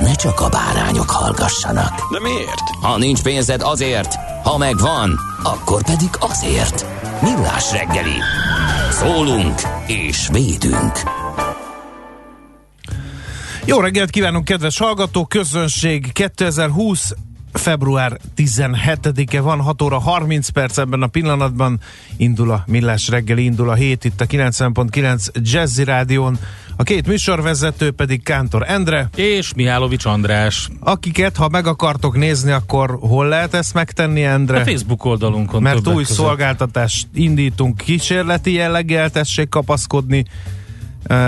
ne csak a bárányok hallgassanak. De miért? Ha nincs pénzed azért, ha megvan, akkor pedig azért. Millás reggeli. Szólunk és védünk. Jó reggelt kívánunk, kedves hallgató, közönség 2020 február 17-e van, 6 óra 30 perc ebben a pillanatban indul a Millás reggeli, indul a hét itt a 90.9 Jazzy Rádión, a két műsorvezető pedig Kántor Endre. És Mihálovics András. Akiket, ha meg akartok nézni, akkor hol lehet ezt megtenni, Endre? A Facebook oldalunkon. Mert új között. szolgáltatást indítunk, kísérleti jelleggel tessék kapaszkodni.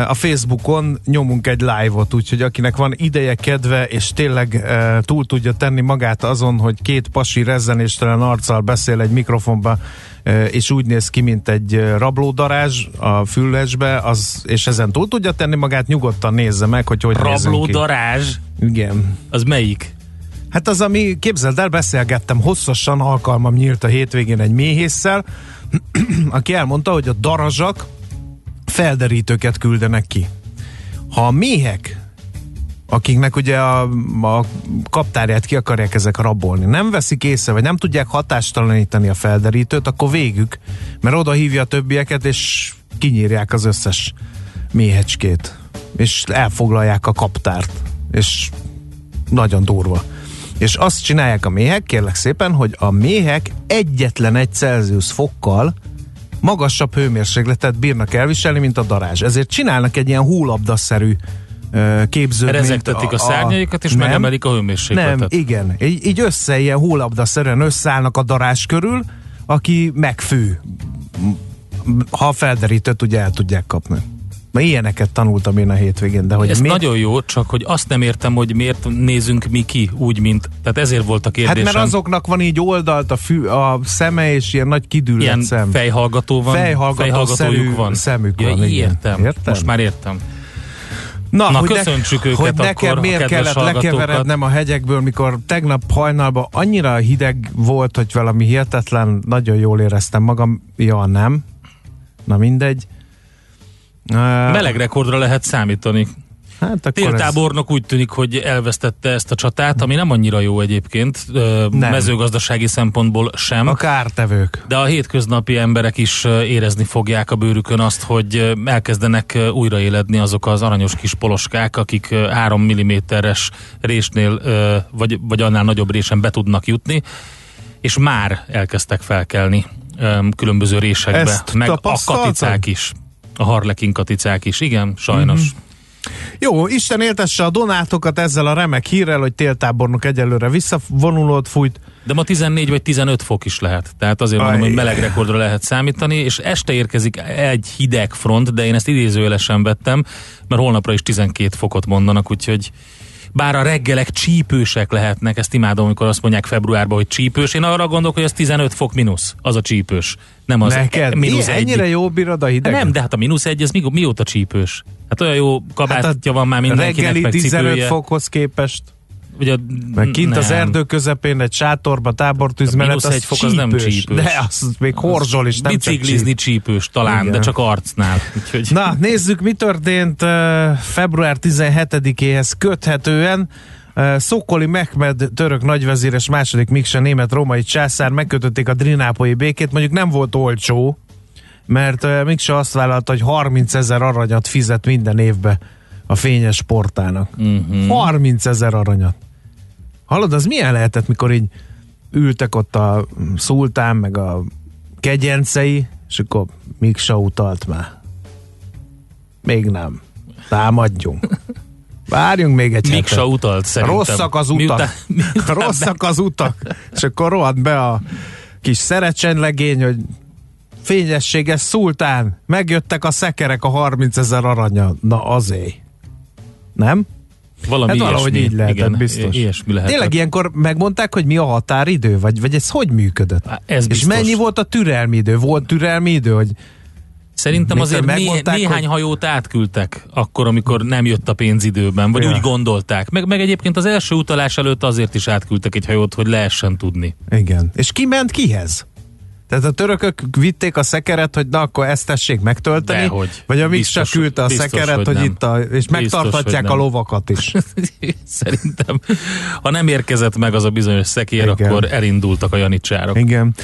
A Facebookon nyomunk egy live-ot, úgyhogy akinek van ideje, kedve, és tényleg uh, túl tudja tenni magát azon, hogy két pasi rezzenéstelen arccal beszél egy mikrofonba, uh, és úgy néz ki, mint egy rablódarázs a füllesbe, az, és ezen túl tudja tenni magát, nyugodtan nézze meg, hogy hogy. Rablódarázs? Igen. Az melyik? Hát az, ami, képzeld el, beszélgettem hosszasan, alkalmam nyílt a hétvégén egy méhésszel, aki elmondta, hogy a darazsak felderítőket küldenek ki. Ha a méhek, akiknek ugye a, a kaptárját ki akarják ezek rabolni, nem veszik észre, vagy nem tudják hatástalanítani a felderítőt, akkor végük, mert oda hívja a többieket, és kinyírják az összes méhecskét, és elfoglalják a kaptárt, és nagyon durva. És azt csinálják a méhek, kérlek szépen, hogy a méhek egyetlen egy Celsius fokkal magasabb hőmérsékletet bírnak elviselni, mint a darázs. Ezért csinálnak egy ilyen húlabdaszerű képzőt. Rezegtetik a, a szárnyaikat, és nem, megemelik a hőmérsékletet. Nem, igen. Így, így össze, ilyen húlabdaszerűen összeállnak a darázs körül, aki megfő. Ha felderítőt ugye el tudják kapni. Na, ilyeneket tanultam én a hétvégén, de hogy Ez miért? nagyon jó, csak hogy azt nem értem, hogy miért nézünk mi ki úgy, mint... Tehát ezért volt a kérdésem. Hát mert azoknak van így oldalt a, fű, a szeme, és ilyen nagy kidüllett Ilyen szem. fejhallgató van, Fejhallgató fejhallgatójuk szerű van. szemük ja, van, igen. Értem. Értem? Most már értem. Na, Na, hogy köszöntsük ne, őket hogy akkor, nekem miért kellett lekeverednem a hegyekből, mikor tegnap hajnalban annyira hideg volt, hogy valami hihetetlen, nagyon jól éreztem magam. Ja, nem. Na mindegy. Meleg rekordra lehet számítani. hát akkor ez, Téltábornok úgy tűnik, hogy elvesztette ezt a csatát, ami nem annyira jó egyébként, Nem. mezőgazdasági szempontból sem. a kártevők. De a hétköznapi emberek is érezni fogják a bőrükön azt, hogy elkezdenek újraéledni azok az aranyos kis poloskák, akik 3 mm-es résnél, vagy, vagy annál nagyobb résen be tudnak jutni, és már elkezdtek felkelni különböző résekbe. Ezt meg a katicák is. A harlekin katicák is, igen, sajnos. Mhm. Jó, Isten éltesse a donátokat ezzel a remek hírrel, hogy téltábornok egyelőre visszavonulót fújt. De ma 14 vagy 15 fok is lehet. Tehát azért mondom, Aj. hogy meleg rekordra lehet számítani, és este érkezik egy hideg front, de én ezt idézőjelesen vettem, mert holnapra is 12 fokot mondanak, úgyhogy bár a reggelek csípősek lehetnek, ezt imádom, amikor azt mondják februárban, hogy csípős. Én arra gondolok, hogy az 15 fok mínusz, az a csípős. Nem az Neked mínusz Ilyen, egy. ennyire jó bírod a hideget? Nem, de hát a mínusz egy, ez mi, mióta csípős? Hát olyan jó kabátja van már mindenkinek, reggeli meg 15 cipője. fokhoz képest. Ugye, Meg kint az nem. erdő közepén egy sátorba tábortűz A mellett, az egy fok az nem csípős. De az még horzsol is, nem Biciklizni csíp. csípős talán, Igen. de csak arcnál. Úgyhogy Na, nézzük, mi történt február 17-éhez köthetően. Szokoli Mehmed török nagyvezér és második Miksa német római császár megkötötték a drinápolyi békét, mondjuk nem volt olcsó, mert Miksa azt vállalta, hogy 30 ezer aranyat fizet minden évbe a fényes portának. Mhm. Uh-huh. 30 ezer aranyat. Hallod, az milyen lehetett, mikor így ültek ott a szultán, meg a kegyencei, és akkor Miksa utalt már. Még nem. Támadjunk. Várjunk még egy Miksa hetet. utalt szerintem. Rosszak az utak. Miután, miután Rosszak az utak. És akkor rohadt be a kis szerecsenlegény, hogy fényességes szultán, megjöttek a szekerek a 30 ezer aranya. Na azért. Nem? Valami Hát ilyesmi, valahogy így lehetett, igen, biztos. Ilyesmi lehetett. Tényleg ilyenkor megmondták, hogy mi a határidő? Vagy, vagy ez hogy működött? Há, ez És biztos. mennyi volt a türelmi idő? Volt türelmi idő, hogy Szerintem Mikor azért né- néhány hogy- hajót átküldtek akkor, amikor nem jött a pénz időben, vagy Ja. úgy gondolták. Meg, meg egyébként az első utalás előtt azért is átküldtek egy hajót, hogy lehessen tudni. igen. És ki ment kihez? Tehát a törökök vitték a szekeret, hogy na akkor ezt tessék megtölteni, Dehogy. vagy a Miksa küldte a biztos, szekeret, hogy hogy, itt a, és Biztos, megtartatják a lovakat is. Szerintem, ha nem érkezett meg az a bizonyos szekér, Igen. akkor elindultak a janicsárok. Igen.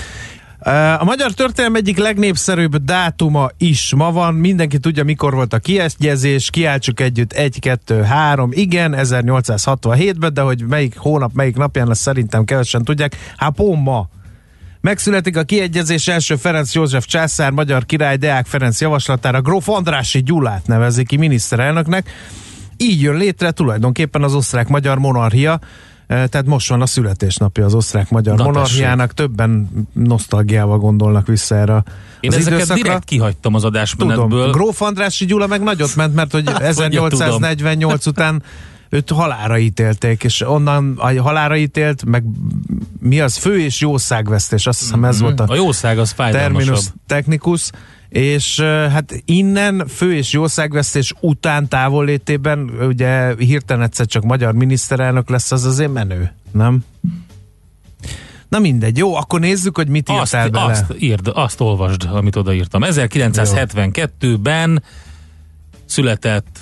A magyar történelem egyik legnépszerűbb dátuma is ma van. Mindenki tudja, mikor volt a kiegyezés. Kiáltsuk együtt 1, 2, 3. Igen, 1867-ben, de hogy melyik hónap, melyik napján lesz szerintem kevesen tudják. Hát pont ma. Megszületik a kiegyezés első Ferenc József császár, magyar király Deák Ferenc javaslatára Gróf Andrássy Gyulát nevezi ki miniszterelnöknek. Így jön létre tulajdonképpen az osztrák-magyar monarchia, Eh, tehát most van a születésnapja az osztrák-magyar Na, monarchiának, többen nosztalgiával gondolnak vissza erre Én az ezeket időszakra. direkt kihagytam az adásmenetből. Tudom, Gróf Andrássy Gyula meg nagyot ment, mert hogy 1848 után őt halára ítélték, és onnan a halára ítélt, meg mi az, fő és jószágvesztés, azt hiszem ez volt a A jószág az terminus technicus, és hát innen fő és jószágvesztés után távollétében ugye hirtelen egyszer csak magyar miniszterelnök lesz, az azért menő, nem? Na mindegy, jó, akkor nézzük, hogy mit Azt, írtál bele. azt írd, azt olvasd, amit odaírtam. 1972-ben született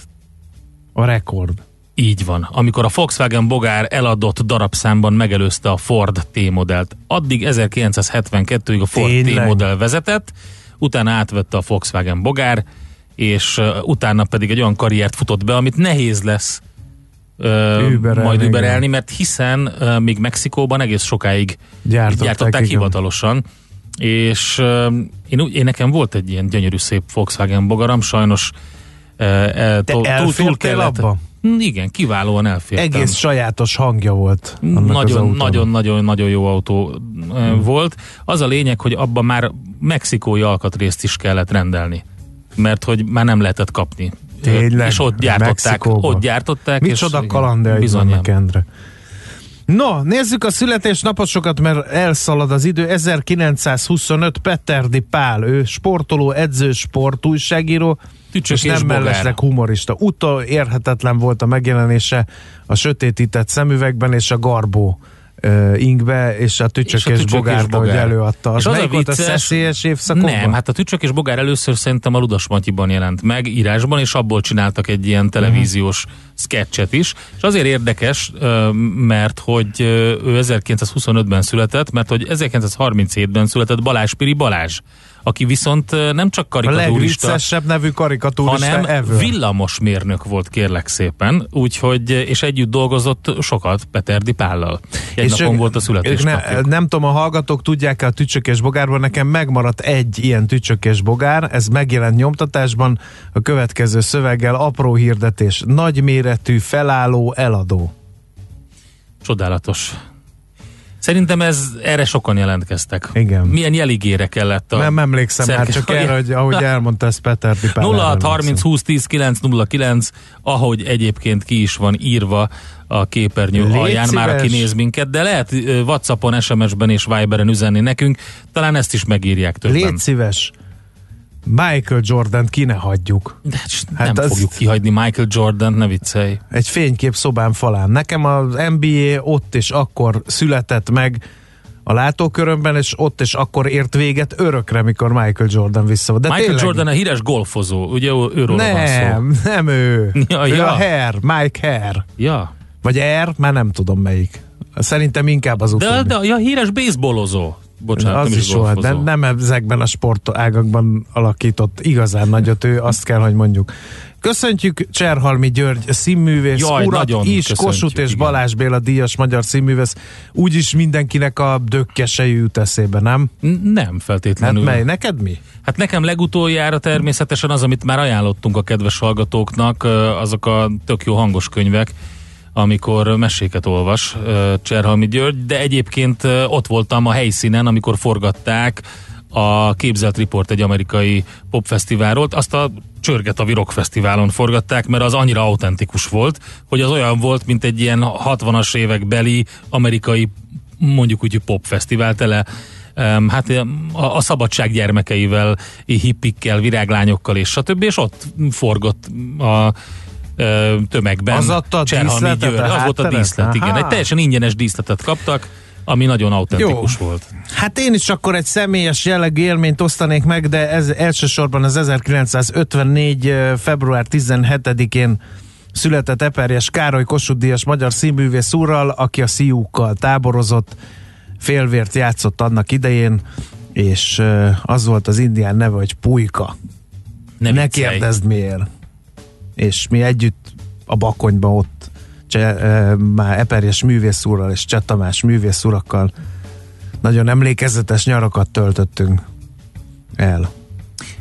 A rekord. Így van. Amikor a Volkswagen Bogár eladott darabszámban megelőzte a Ford T-modellt. Addig 1972-ig a Ford? T-modell vezetett, utána átvette a Volkswagen Bogár, és utána pedig egy olyan karriert futott be, amit nehéz lesz uh, Überelni, majd igen. überelni, mert hiszen uh, még Mexikóban egész sokáig Gyártották, gyártották igen. hivatalosan, és uh, én, én nekem volt egy ilyen gyönyörű szép Volkswagen bogaram, sajnos uh, uh, Te elfértél abba? Hm, Igen, kiválóan elfértem. Egész sajátos hangja volt. annak az nagyon, autónak. nagyon, nagyon, nagyon jó autó hmm. volt. Az a lényeg, hogy abban már mexikói alkatrészt is kellett rendelni. Mert hogy már nem lehetett kapni. Tényleg? És ott gyártották. Mexikóban? Ott gyártották. Micsoda kalandjaid vannak, Endre. No, nézzük a születésnaposokat, mert elszalad az idő. 1925 Peterdi Pál, ő sportoló, edző, sportújságíró, Tücsök és és nem bogár. mellesleg humorista. Utol érhetetlen volt a megjelenése a sötétített szemüvegben és a garbó uh, ingbe, és a tücsök és, És a és Tücsök és bogárba, hogy Bogár. előadta. Az És az a melyik volt a vicces- szeszélyes évszakokban? Nem, hát a Tücsök és Bogár először szerintem a Ludas Matyiban jelent meg írásban, és abból csináltak egy ilyen televíziós sketchet is. És azért érdekes, mert hogy ő 1925-ben született, mert hogy 1937-ben született Balázs Piri Balázs, aki viszont nem csak a karikaturista, legviccesebb nevű karikatúrista hanem ever. villamosmérnök volt kérlek szépen, úgyhogy és együtt dolgozott sokat Peterdi Pállal. Egy napon ők- volt a ők születésnapjuk. ne, nem tudom, a hallgatók tudják-e a tücsökés bogárban, nekem megmaradt egy ilyen tücsökés bogár, ez megjelent nyomtatásban a következő szöveggel, apró hirdetés, nagyméretű, felálló, eladó. Csodálatos. Szerintem ez, erre sokan jelentkeztek. Igen. Milyen jeligére kellett a... Nem emlékszem már, szerkesz- csak erre, hogy ahogy elmondta ezt Peter Pipál. 06 30 20 10 9 09, ahogy egyébként ki is van írva a képernyő Légy alján, már aki szíves. néz minket, de lehet Whatsappon, SMS-ben és Viberen üzenni nekünk, talán ezt is megírják többen. Légy szíves, Michael Jordan ki ne hagyjuk. De hát Hát nem az- fogjuk kihagyni Michael Jordan, ne viccelj. Egy fénykép szobám falán. Nekem az NBA ott és akkor született meg a látókörömben, és ott és akkor ért véget örökre, mikor Michael Jordan vissza. De Michael tényleg, Jordan a híres golfozó, ugye őről van szó. Nem, nem ő. Ja, ő ja. a Hair, Mike Hair. Ja. Vagy Air, már nem tudom melyik. Szerintem inkább az De, utóbbi. de ja, híres baseballozó. Bocsánat, az nem is jó, de golfozó. nem ezekben a sportágakban alakított igazán nagyot ő, azt kell, hogy mondjuk. Köszöntjük Cserhalmi György színművész Jaj, urat is, köszöntjük, Kossuth és igen. Balázs Béla díjas magyar színművész. Úgyis mindenkinek a dökkesei jut eszébe, nem? Nem Hát feltétlenül. mely, neked mi? Hát nekem legutoljára természetesen az, amit már ajánlottunk a kedves hallgatóknak, azok a tök jó hangos könyvek, amikor meséket olvas Cserhalmi György, de egyébként ott voltam a helyszínen, amikor forgatták a Képzelt Report egy amerikai popfesztiválról, azt a Csörget a Virok Fesztiválon forgatták, mert az annyira autentikus volt, hogy az olyan volt, mint egy ilyen 60-as évek amerikai mondjuk úgy popfesztivál tele hát a, a szabadság gyermekeivel, hippikkel, viráglányokkal és stb. És ott forgott a tömegben. Az adta a díszletet, a Az volt a díszlet, igen. Aha. Egy teljesen ingyenes díszletet kaptak, ami nagyon autentikus Jó. volt. Hát én is akkor egy személyes jellegű élményt osztanék meg, de ez elsősorban az 1954. eh, február 17-én született Eperjes Károly Kossuth magyar színművész úrral, aki a szíjúkkal táborozott, félvért játszott annak idején, és az volt az indián neve, hogy Pulyka. Ne, ne kérdezd miért. És mi együtt a Bakonyban ott Cse, e, már Eperjes művész úrral és Cseh Tamás művész urakkal nagyon emlékezetes nyarakat töltöttünk el.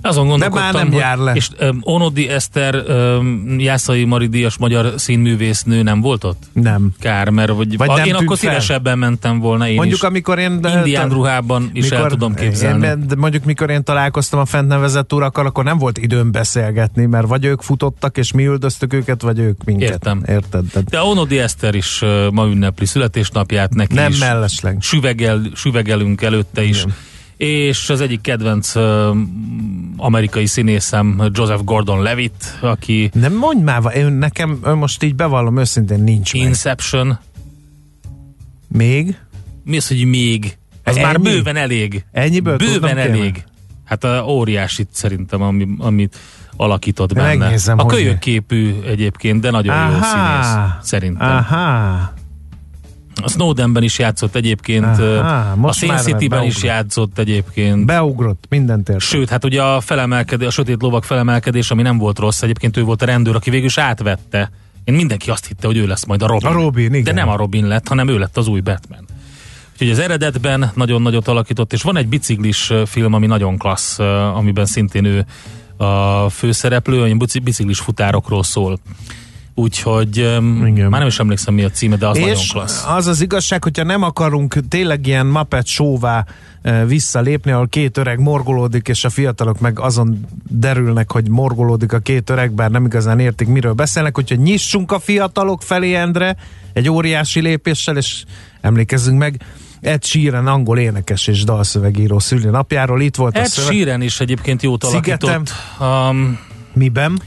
Azon gondolkodtam, már nem hogy, jár le. És um, Onodi Eszter, um, Jászai Mari Díjas magyar színművésznő nem volt ott? Nem. Kár, mert vagy, Vagy a, én akkor fel. szívesebben mentem volna én Mondjuk is. amikor én... Indián ruhában is el tudom képzelni. Én, de mondjuk mikor én találkoztam a fent nevezett urakkal, akkor nem volt időm beszélgetni, mert vagy ők futottak, és mi üldöztük őket, vagy ők minket. Értem. Érted? De De Onodi Eszter is uh, ma ünnepli születésnapját, neki nem is mellesleg. süvegel, süvegelünk előtte is. Igen. És az egyik kedvenc uh, amerikai színészem Joseph Gordon-Levitt, aki Nem mondj már, én nekem ön most így bevallom őszintén nincs meg. Inception, Még? mi az, hogy még? Az Ennyi? már bőven elég. Ennyiből Bőven tudnom kéne? elég. Hát a óriásit szerintem, ami, amit alakított benne. Megnézem, a hogy kölyök mi. képű egyébként, de nagyon jó színész, szerintem. Aha. A Snowdenben is játszott egyébként, Aha, a Sin City-ben is játszott egyébként. Beugrott, mindent ért. Sőt, hát ugye a felemelkedés, a sötét lovak felemelkedés, ami nem volt rossz, egyébként ő volt a rendőr, aki végül is átvette. Én mindenki azt hitte, hogy ő lesz majd a Robin. A Robin, igen. De nem a Robin lett, hanem ő lett az új Batman. Úgyhogy az eredetben nagyon nagyot alakított, és van egy biciklis film, ami nagyon klassz, amiben szintén ő a főszereplő, bici- biciklis futárokról szól. Úgyhogy Igen. már nem is emlékszem mi a címe, de az nagyon és klassz. az az igazság, hogyha nem akarunk tényleg ilyen Muppet show visszalépni, ahol két öreg morgolódik, és a fiatalok meg azon derülnek, hogy morgolódik a két öreg, bár nem igazán értik, miről beszélnek, úgyhogy nyissunk a fiatalok felé, Endre, egy óriási lépéssel, és emlékezzünk meg, Ed Sheeran angol énekes és dalszövegíró szülinapjáról, itt volt a Ed szöveg. Sheeran is egyébként jót Szigetem. alakított. Um, Miben?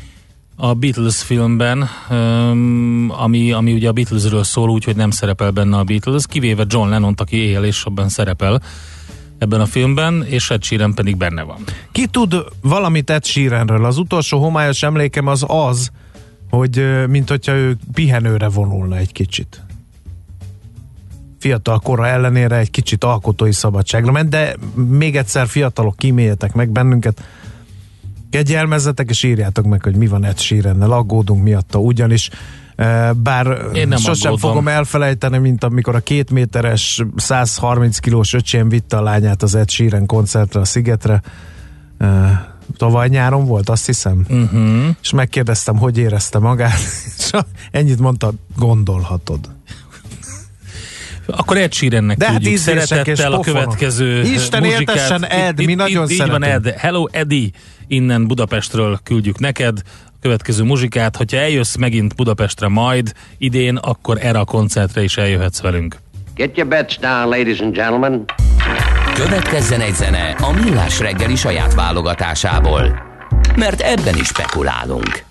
A Beatles filmben, ami, ami ugye a Beatlesről szól, úgyhogy nem szerepel benne a Beatles, kivéve John Lennon, aki él és abban szerepel ebben a filmben, és Ed Sheeran pedig benne van. Ki tud valamit Ed Sheeranről? Az utolsó homályos emlékem az az, hogy mint hogyha ő pihenőre vonulna egy kicsit. Fiatal kora ellenére egy kicsit alkotói szabadságra ment, de még egyszer fiatalok kíméljetek meg bennünket, kegyelmezzetek és írjátok meg, hogy mi van Ed Sheerannel, aggódunk miatta, ugyanis eh, bár Én nem sosem aggódom. fogom elfelejteni, mint amikor a két méteres, 130 kilós öcsém vitte a lányát az Ed Sheeran koncertre a Szigetre. Eh, Tavaly nyáron volt, azt hiszem. Uh-huh. És megkérdeztem, hogy érezte magát, és ennyit mondta, gondolhatod. Akkor Ed Sheerannek De hát küldjük és szeretettel a következő Isten muzsikát. éltessen, Ed, Itt- mi itt- nagyon itt, Így van, szeretünk. Ed. Hello, Eddie. Innen Budapestről küldjük neked a következő muzsikát. Hogyha eljössz megint Budapestre majd idén, akkor erre a koncertre is eljöhetsz velünk. Get your bets down, ladies and gentlemen. Következzen egy zene a Millás reggeli saját válogatásából. Mert ebben is spekulálunk.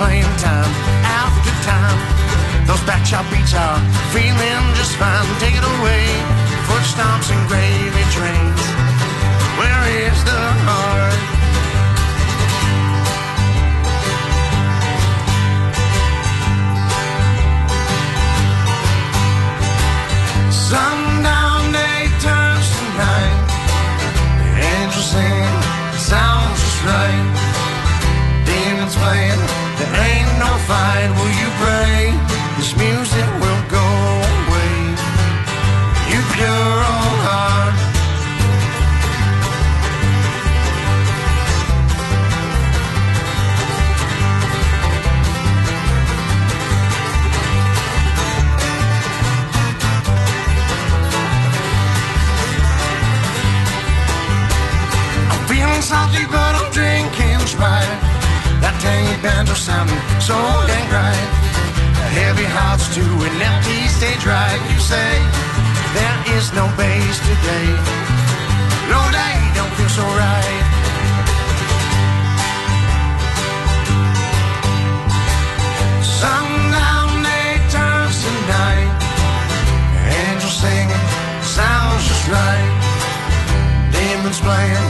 playing time after time. Those back shop beats are feeling just fine. Take it away, foot stomps and gravy trains. Where is the heart? Sundown day turns to night. The angels sing, sounds just right. Fight. Will you pray? This music will go away. You pure old heart. I'm feeling That tangy banjo sounding so dang right. A Heavy hearts to an empty stage right. You say there is no bass today. No day don't feel so right. Sundown turns to night. Angels singing, sounds just right. Demons playing,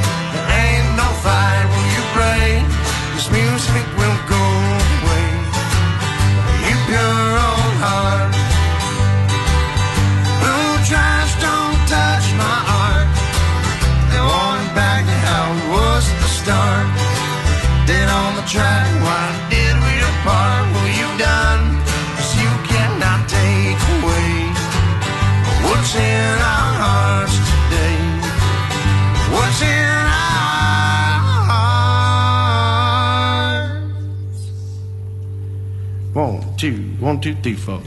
one, two, three, four.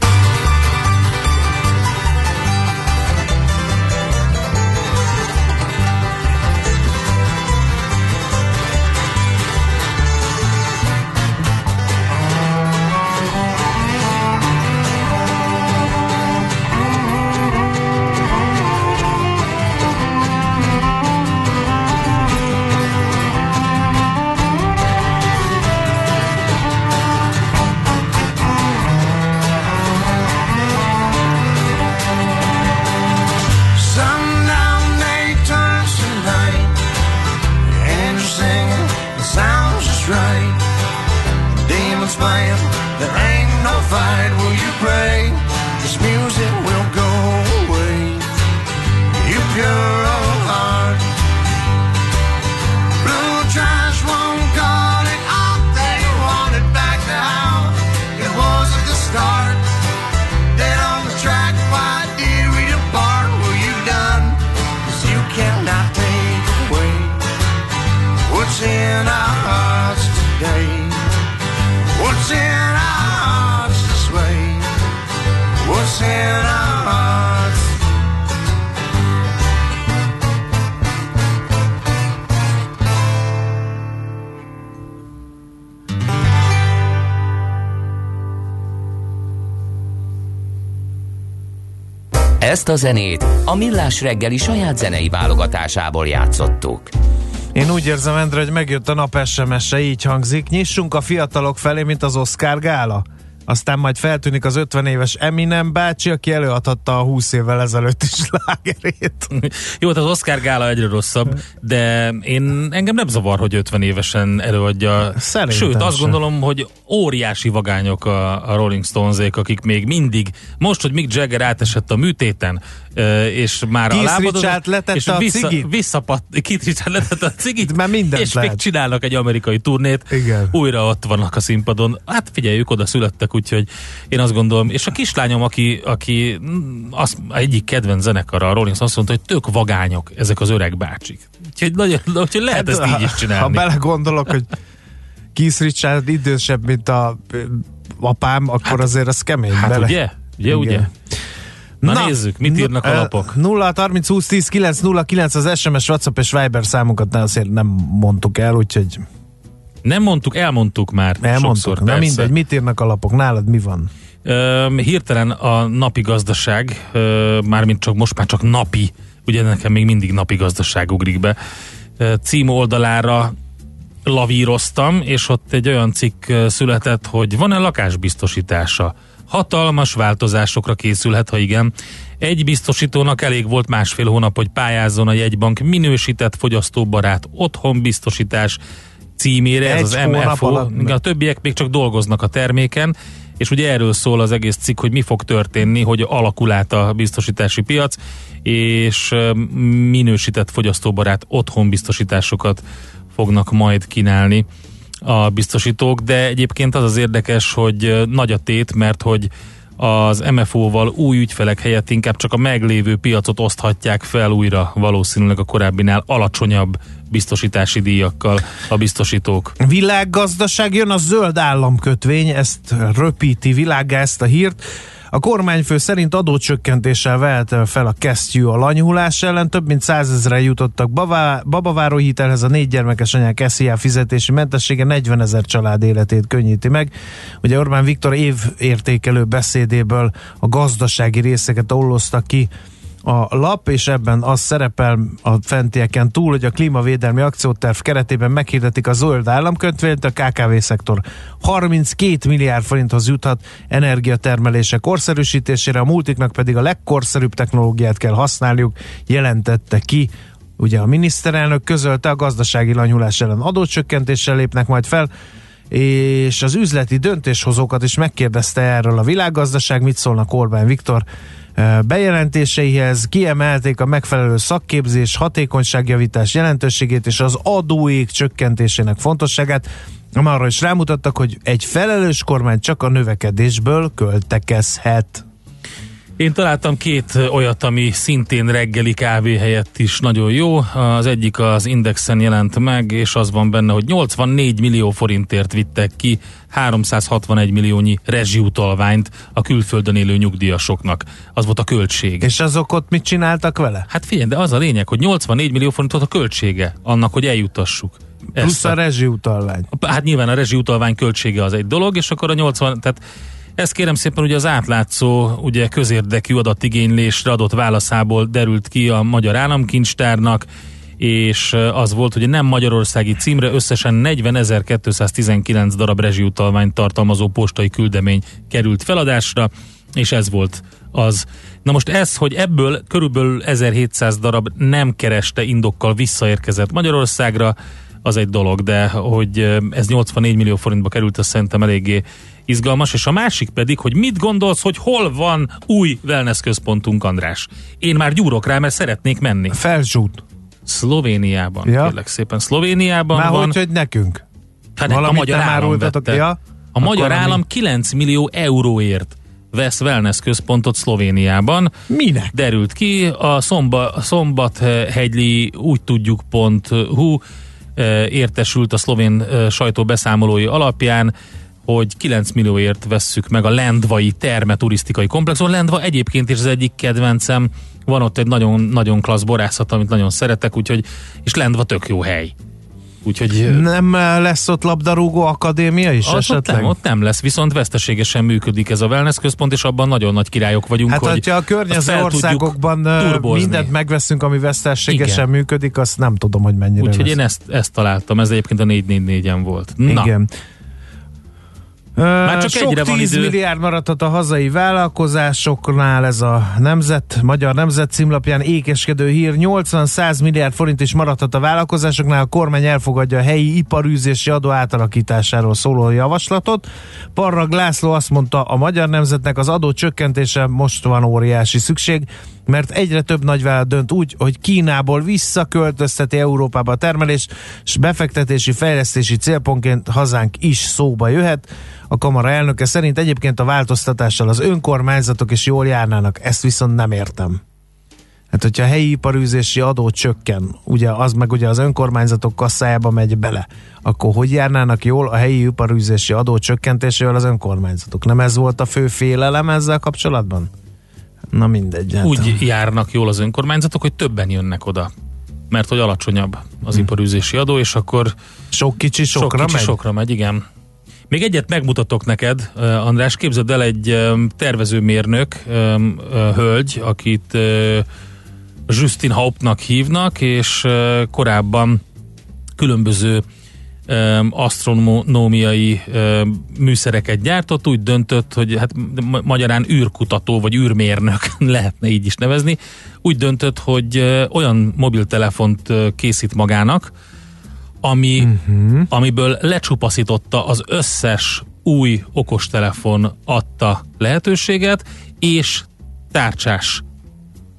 Ezt a zenét a Millás reggeli saját zenei válogatásából játszottuk. Én úgy érzem, Endre, hogy megjött a nap SMS-e, így hangzik. Nyissunk a fiatalok felé, mint az Oscar gála. Aztán majd feltűnik az 50 éves Eminem bácsi, aki előadhatta a 20 évvel ezelőtt is lágerét. Jó, hát az Oscar gála egyre rosszabb, de én engem nem zavar, hogy 50 évesen előadja. Szerintem Sőt, azt sem. gondolom, hogy óriási vagányok a, a Rolling Stonesék, akik még mindig, most, hogy Mick Jagger átesett a műtéten, és már Keith a Richard letette és a vissza, cigit? visszapat, Keith Richard letette a cigit, Már mindent és még lehet. csinálnak egy amerikai turnét, Igen. újra ott vannak a színpadon. Hát figyeljük, oda születtek, úgyhogy én azt gondolom, és a kislányom, aki, aki az egyik kedvenc zenekara, a Rolling Stones mondta, hogy tök vagányok ezek az öreg bácsik. Úgyhogy, nagyon, úgyhogy lehet ezt így is Ha csinálni. belegondolok, hogy Keith Richard idősebb, mint a apám, akkor azért az kemény. Hát bele. ugye? Ugye, Igen. ugye? Na, nézzük, mit írnak a lapok. 0 30 20 10 9 0 9 az SMS, WhatsApp és Viber számunkat ne azért nem mondtuk el, úgyhogy Nem mondtuk, elmondtuk már. elmondtuk. sokszor, Na persze. mindegy, mit írnak a lapok? Nálad mi van? Ö, hirtelen a napi gazdaság, ö, mármint csak most már csak napi, ugye nekem még mindig napi gazdaság ugrik be, ö, cím oldalára lavíroztam, és ott egy olyan cikk született, hogy van-e lakásbiztosítása? Hatalmas változásokra készülhet, ha igen. Egy biztosítónak elég volt másfél hónap, hogy pályázzon a jegybank minősített fogyasztóbarát otthonbiztosítás címére, ez Egy az MFO. A többiek még csak dolgoznak a terméken, és ugye erről szól az egész cikk, hogy mi fog történni, hogy alakul át a biztosítási piac, és minősített fogyasztóbarát otthonbiztosításokat fognak majd kínálni a biztosítók, de egyébként az az érdekes, hogy nagy a tét, mert hogy az MFO-val új ügyfelek helyett inkább csak a meglévő piacot oszthatják fel újra valószínűleg a korábbinál alacsonyabb biztosítási díjakkal a biztosítók. Világgazdaság jön a zöld államkötvény, ezt röpíti világá ezt a hírt. A kormányfő szerint adócsökkentéssel vehet fel a kesztyű a lanyhulás ellen. Több mint százezre jutottak babá, babaváró hitelhez. A négy gyermekes anyák SZIA fizetési mentessége 40 ezer család életét könnyíti meg. Ugye Orbán Viktor évértékelő beszédéből a gazdasági részeket olloztak ki a lap, és ebben az szerepel a fentieken túl, hogy a klímavédelmi akcióterv keretében meghirdetik a zöld államkötvényt, a KKV-szektor 32 milliárd forinthoz juthat energiatermelése korszerűsítésére, a multiknak pedig a legkorszerűbb technológiát kell használniuk, jelentette ki. Ugye a miniszterelnök közölte, a gazdasági lanyulás ellen adócsökkentéssel lépnek majd fel, és az üzleti döntéshozókat is megkérdezte erről a világgazdaság, mit szólnak Orbán Viktor bejelentéseihez, kiemelték a megfelelő szakképzés, hatékonyságjavítás jelentőségét és az adóék csökkentésének fontosságát, arra is rámutattak, hogy egy felelős kormány csak a növekedésből költekezhet. Én találtam két olyat, ami szintén reggeli kávé helyett is nagyon jó. Az egyik az Indexen jelent meg, és az van benne, hogy 84 millió forintért vittek ki 361 milliónyi rezsiutalványt a külföldön élő nyugdíjasoknak. Az volt a költség. És azok ott mit csináltak vele? Hát figyelj, de az a lényeg, hogy 84 millió forint volt a költsége annak, hogy eljutassuk. Plusz Ezt a rezsiutalvány. Hát nyilván a rezsiutalvány költsége az egy dolog, és akkor a 80, tehát ez kérem szépen ugye az átlátszó, ugye közérdekű adatigénylésre adott válaszából derült ki a Magyar Államkincstárnak, és az volt, hogy nem magyarországi címre összesen 40.219 darab rezsiutalványt tartalmazó postai küldemény került feladásra, és ez volt az. Na most ez, hogy ebből körülbelül 1700 darab nem kereste indokkal visszaérkezett Magyarországra, az egy dolog, de hogy ez 84 millió forintba került, az szerintem eléggé izgalmas, és a másik pedig, hogy mit gondolsz, hogy hol van új wellness központunk, András? Én már gyúrok rá, mert szeretnék menni. Felzsút. Szlovéniában, Ja. kérlek szépen. Szlovéniában Már van. hogy, hogy nekünk. Hát a magyar állam vette. ja? A magyar ami- állam 9 millió euróért vesz wellness központot Szlovéniában. Minek? Derült ki, a szomba, a szombathegyli úgy tudjuk.hu eh, értesült a szlovén eh, sajtó beszámolói alapján, hogy 9 millióért vesszük meg a Lendvai terme turisztikai komplexon. Lendva egyébként is az egyik kedvencem, van ott egy nagyon, nagyon klassz borászat, amit nagyon szeretek, úgyhogy, és Lendva tök jó hely. Úgyhogy Nem lesz ott labdarúgó akadémia is ott esetleg? nem, ott nem lesz, viszont veszteségesen működik ez a wellness központ, és abban nagyon nagy királyok vagyunk, Hát, hogy hogyha a környező országokban turbozni. mindent megveszünk, ami veszteségesen Igen. működik, azt nem tudom, hogy mennyire Úgyhogy lesz. én ezt, ezt találtam, ez egyébként a 444-en volt. Na, Igen. Már csak sok egyre van 10 idő. milliárd maradhat a hazai vállalkozásoknál, ez a nemzet, magyar nemzet címlapján ékeskedő hír. 80-100 milliárd forint is maradhat a vállalkozásoknál, a kormány elfogadja a helyi iparűzési adó átalakításáról szóló javaslatot. Parrag László azt mondta, a magyar nemzetnek az adó csökkentése most van óriási szükség, mert egyre több nagyvállalat dönt úgy, hogy Kínából visszaköltözteti Európába a termelés, és befektetési, fejlesztési célpontként hazánk is szóba jöhet. A kamara elnöke szerint egyébként a változtatással az önkormányzatok is jól járnának, ezt viszont nem értem. Hát, hogyha a helyi iparűzési adó csökken, ugye az meg ugye az önkormányzatok kasszájába megy bele, akkor hogy járnának jól a helyi iparűzési adó csökkentésével az önkormányzatok? Nem ez volt a fő félelem ezzel kapcsolatban? Na mindegy. hát- úgy járnak jól az önkormányzatok, hogy többen jönnek oda. Mert hogy alacsonyabb az iparűzési adó, és akkor Sok kicsi sok sokra kicsi megy? sokra megy, igen. Még egyet megmutatok neked, András, képzeld el egy tervezőmérnök hölgy, akit Justin Hauptnak hívnak, és korábban különböző asztronómiai műszereket gyártott, úgy döntött, hogy hát ma- magyarán űrkutató vagy űrmérnök lehetne így is nevezni, úgy döntött, hogy olyan mobiltelefont készít magának, ami, uh-huh. amiből lecsupaszította az összes új okostelefon adta lehetőséget, és tárcsás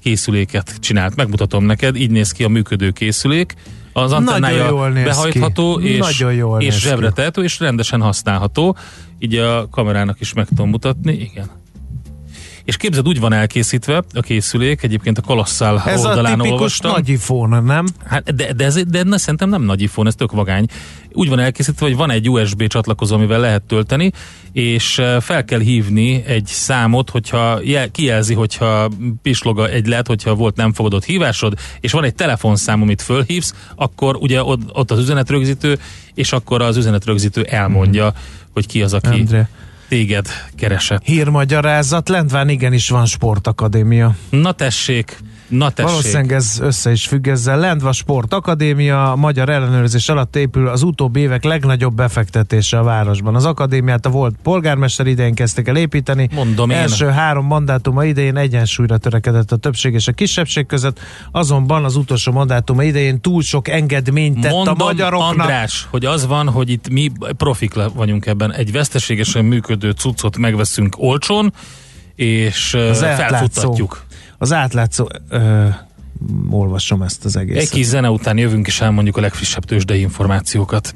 készüléket csinált. Megmutatom neked, így néz ki a működő készülék. Az antennája behajtható ki. és, Nagyon jól és zsebre tehető, és rendesen használható. Így a kamerának is meg tudom mutatni. Igen. És képzeld, úgy van elkészítve a készülék, egyébként a Kolosszál Ez a oldalán tipikus olvastam. nagy iPhone, nem? Hát de, de, ez, de ne, szerintem nem nagy iPhone, ez tök vagány. Úgy van elkészítve, hogy van egy USB csatlakozó, amivel lehet tölteni, és eh, fel kell hívni egy számot, hogyha jel, kijelzi, hogyha pisloga egy lehet, hogyha volt nem fogadott hívásod, és van egy telefonszám, amit fölhívsz, akkor ugye ott, ott az üzenetrögzítő, és akkor az üzenetrögzítő elmondja, hogy ki az, aki Endre. Téged keresett. Hírmagyarázat, Lendván igenis van sportakadémia. Na tessék, na tessék. Valószínűleg ez össze is függ ezzel. Lendva Sport Akadémia magyar ellenőrzés alatt épül az utóbbi évek legnagyobb befektetése a városban. Az akadémiát a volt polgármester idején kezdték el építeni. Mondom én. Első három mandátuma idején egyensúlyra törekedett a többség és a kisebbség között, azonban az utolsó mandátuma idején túl sok engedményt tett Mondom, a magyaroknak. András, hogy az van, hogy itt mi profik vagyunk ebben. Egy veszteségesen működő cuccot megveszünk olcsón, és felfuttatjuk. Az átlátszó... Ö, olvasom ezt az egészet. Egy kis zene után jövünk, és elmondjuk a legfrissebb tőzsdei információkat.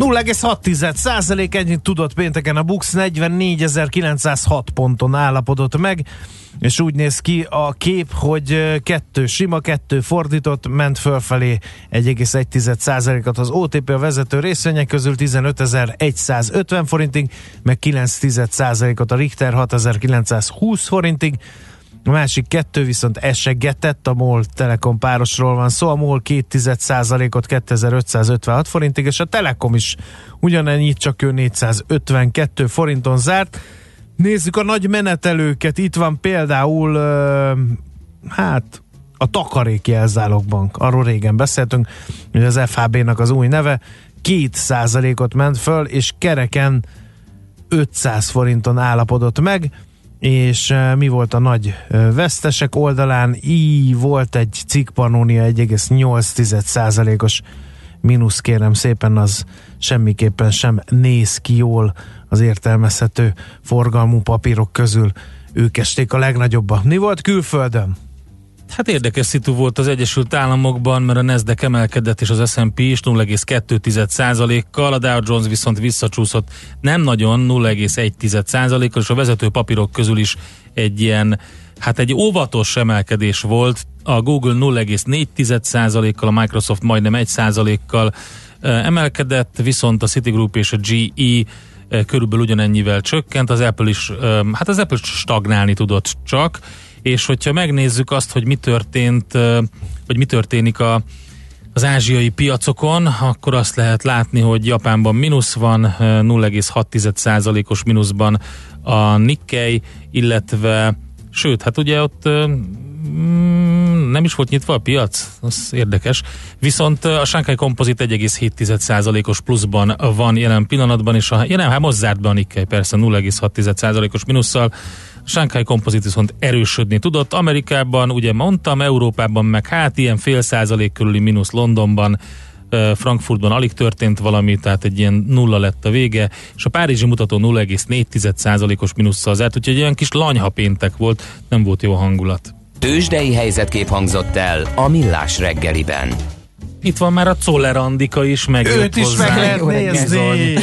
0,6 százalék ennyit tudott pénteken a Bux 44.906 ponton állapodott meg, és úgy néz ki a kép, hogy kettő sima, kettő fordított, ment fölfelé 1,1 százalékot. Az OTP a vezető részvények közül 15.150 forintig, meg 9 százalékot a Richter 6.920 forintig, a másik kettő viszont esegetett, a MOL Telekom párosról van szó, a MOL 2,1%-ot 2556 forintig, és a Telekom is ugyanennyit, csak ő 452 forinton zárt. Nézzük a nagy menetelőket, itt van például, hát a Takarék Jelzálogbank, arról régen beszéltünk, hogy az FHB-nak az új neve, 2%-ot ment föl, és kereken 500 forinton állapodott meg, és uh, mi volt a nagy uh, vesztesek oldalán? Így volt egy cikkpanónia 1,8%-os mínusz, kérem szépen, az semmiképpen sem néz ki jól az értelmezhető forgalmú papírok közül. Ők esték a legnagyobba. Mi volt külföldön? Hát érdekes szitu volt az Egyesült Államokban, mert a Nasdaq emelkedett és az S&P is 0,2%-kal, a Dow Jones viszont visszacsúszott nem nagyon 0,1%-kal, és a vezető papírok közül is egy ilyen, hát egy óvatos emelkedés volt, a Google 0,4%-kal, a Microsoft majdnem 1%-kal emelkedett, viszont a Citigroup és a GE körülbelül ugyanennyivel csökkent, az Apple is, hát az Apple stagnálni tudott csak, és hogyha megnézzük azt, hogy mi történt, vagy mi történik a, az ázsiai piacokon, akkor azt lehet látni, hogy Japánban mínusz van, 0,6%-os mínuszban a Nikkei, illetve sőt, hát ugye ott mm, nem is volt nyitva a piac, az érdekes. Viszont a Shanghai Composite 1,7%-os pluszban van jelen pillanatban, és a, ja nem, hát most zárt be a Nikkei persze 0,6%-os mínusszal, a Shanghai Composite viszont erősödni tudott. Amerikában, ugye mondtam, Európában meg hát ilyen fél százalék körüli mínusz Londonban, Frankfurtban alig történt valami, tehát egy ilyen nulla lett a vége, és a Párizsi mutató 0,4%-os mínusszal zárt, úgyhogy ilyen kis lanyha péntek volt, nem volt jó hangulat. Tőzsdei helyzetkép hangzott el a Millás reggeliben. Itt van már a Czoller Andika is, meg Őt is meg lehet nézni.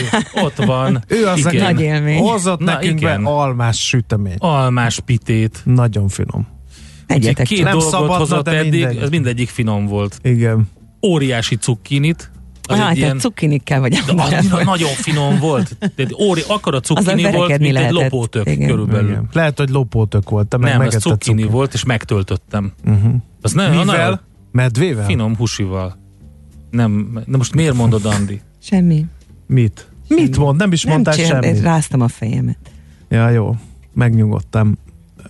Ott van. Ő az, Igen. Nagy élmény. hozott Na, nekünk igen. be almás sütemény. Almás pitét. Nagyon finom. Egyetek Két. Nem dolgot szabadna, hozott de eddig, mindegy. ez mindegyik finom volt. Igen. Óriási cukkinit, az Hát, egy ilyen, ilyen... cukinikkel vagy de nagyon finom volt. Tehát óri, akkor a cukkini volt, mint egy lehetett. lopótök Igen. körülbelül. Igen. Lehet, hogy lopótök volt. Te meg Nem, ez cukkini cukkit. volt, és megtöltöttem. Uh-huh. Az nem, Mivel? nagyon Medvével? finom husival. Nem, de most miért mondod, Andi? Semmi. Mit? Mit mond? Nem is Nem mondtál csinál, semmit. ráztam a fejemet. Ja, jó. Megnyugodtam.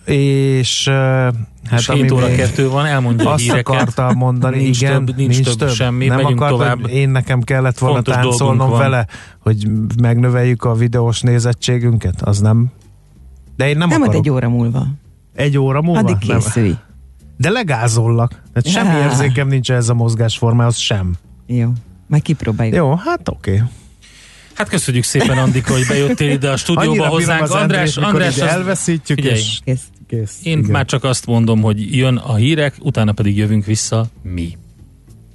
És uh, Hát hát és ami 7 óra még- 2 van, elmondja a azt híreket. akartam mondani, Nincs igen, több- nincs több semmi, nem megyünk akart, tovább. Én nekem kellett volna Fontos táncolnom vele, hogy megnöveljük a videós nézettségünket, az nem. De én nem, Nem, akarok. majd egy óra múlva. egy óra múlva? Addig Nem. készülj. De legázollak. Tehát semmi Já. érzékem nincs ez a mozgásformához sem. Jó. Majd kipróbáljuk. Jó, hát oké. Okay. Hát köszönjük szépen, Andika, hogy bejöttél ide a stúdióba hozzánk. András, András, ide az- elveszítjük, Figyelj. és Kész. kész. én Igen. már csak azt mondom, hogy jön a hírek, utána pedig jövünk vissza mi.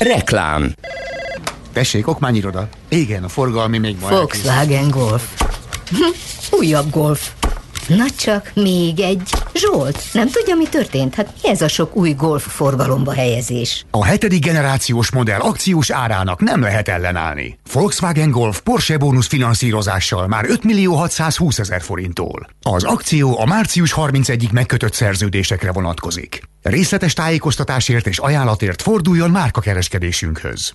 Reklám Tessék, okmányiroda. Igen, a forgalmi még elkészült. Volkswagen Golf. Hm, Újabb Golf. Na csak, még egy. Zsolt, nem tudja, mi történt? Hát mi ez a sok új Golf forgalomba helyezés? A hetedik generációs modell akciós árának nem lehet ellenállni. Volkswagen Golf Porsche bónusz finanszírozással már 5 millió 620 ezer forinttól. Az akció a március 31-ig megkötött szerződésekre vonatkozik. Részletes tájékoztatásért és ajánlatért forduljon márkakereskedésünkhöz.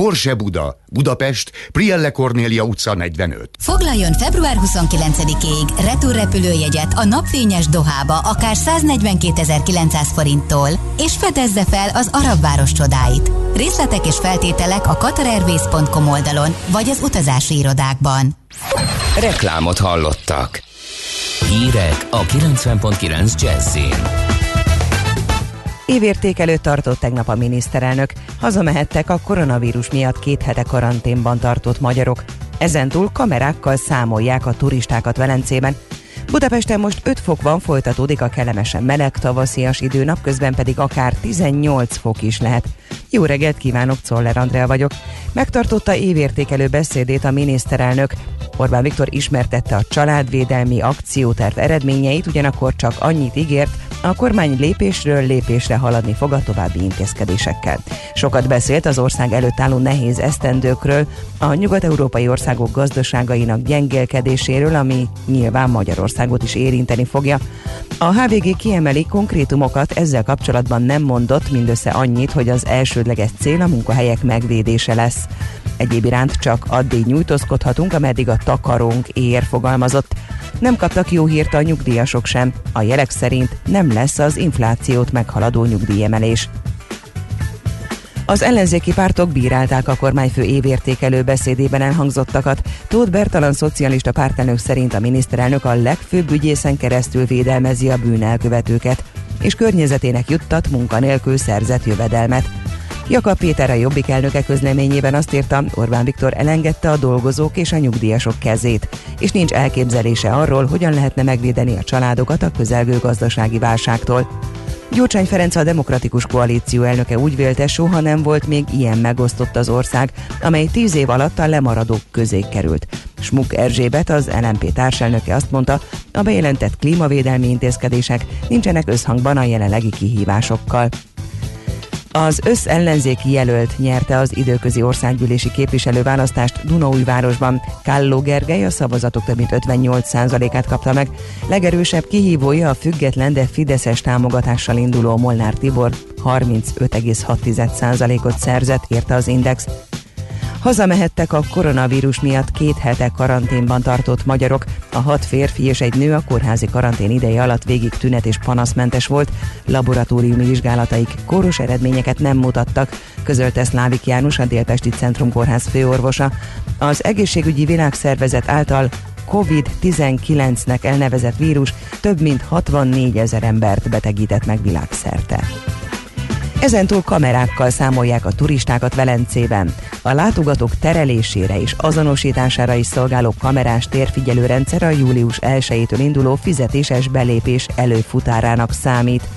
Porsche Buda, Budapest, Prielle Cornélia utca 45. Foglaljon február 29-ig retúrrepülőjegyet a napfényes Dohába akár 142.900 forinttól, és fedezze fel az arab város csodáit. Részletek és feltételek a qatarairways.com oldalon, vagy az utazási irodákban. Reklámot hallottak. Hírek a 90.9 Jazzin. Évérték előtt tartott tegnap a miniszterelnök. Hazamehettek a koronavírus miatt két hete karanténban tartott magyarok. Ezentúl kamerákkal számolják a turistákat Velencében. Budapesten most 5 fok van, folytatódik a kellemesen meleg tavaszias idő, napközben pedig akár 18 fok is lehet. Jó reggelt kívánok, Czoller Andrea vagyok. Megtartotta évértékelő beszédét a miniszterelnök. Orbán Viktor ismertette a családvédelmi akcióterv eredményeit, ugyanakkor csak annyit ígért, a kormány lépésről lépésre haladni fog a további intézkedésekkel. Sokat beszélt az ország előtt álló nehéz esztendőkről, a nyugat-európai országok gazdaságainak gyengélkedéséről, ami nyilván Magyarországot is érinteni fogja. A HVG kiemeli konkrétumokat ezzel kapcsolatban nem mondott, mindössze annyit, hogy az elsődleges cél a munkahelyek megvédése lesz. Egyéb iránt csak addig nyújtózkodhatunk, ameddig a takarónk ér fogalmazott. Nem kaptak jó hírt a nyugdíjasok sem. A jelek szerint nem lesz az inflációt meghaladó nyugdíjemelés. Az ellenzéki pártok bírálták a kormányfő évértékelő beszédében elhangzottakat. Tóth Bertalan szocialista pártelnök szerint a miniszterelnök a legfőbb ügyészen keresztül védelmezi a bűnelkövetőket, és környezetének juttat munkanélkül szerzett jövedelmet. Jakab Péter a Jobbik elnöke közleményében azt írta, Orbán Viktor elengedte a dolgozók és a nyugdíjasok kezét, és nincs elképzelése arról, hogyan lehetne megvédeni a családokat a közelgő gazdasági válságtól. Gyurcsány Ferenc a Demokratikus Koalíció elnöke úgy vélte, soha nem volt még ilyen megosztott az ország, amely tíz év alatt a lemaradók közé került. Smuk Erzsébet, az LNP társelnöke azt mondta, a bejelentett klímavédelmi intézkedések nincsenek összhangban a jelenlegi kihívásokkal. Az összellenzéki jelölt nyerte az időközi országgyűlési képviselőválasztást Dunaújvárosban. Kálló Gergely a szavazatok több mint 58%-át kapta meg. Legerősebb kihívója a független, de fideszes támogatással induló Molnár Tibor 35,6%-ot szerzett, érte az Index. Hazamehettek a koronavírus miatt két hete karanténban tartott magyarok. A hat férfi és egy nő a kórházi karantén ideje alatt végig tünet és panaszmentes volt. Laboratóriumi vizsgálataik kóros eredményeket nem mutattak, közölte Szlávik János, a Délpesti Centrum Kórház főorvosa. Az egészségügyi világszervezet által COVID-19-nek elnevezett vírus több mint 64 ezer embert betegített meg világszerte. Ezentúl kamerákkal számolják a turistákat Velencében. A látogatók terelésére és azonosítására is szolgáló kamerás térfigyelő rendszer a július 1-től induló fizetéses belépés előfutárának számít.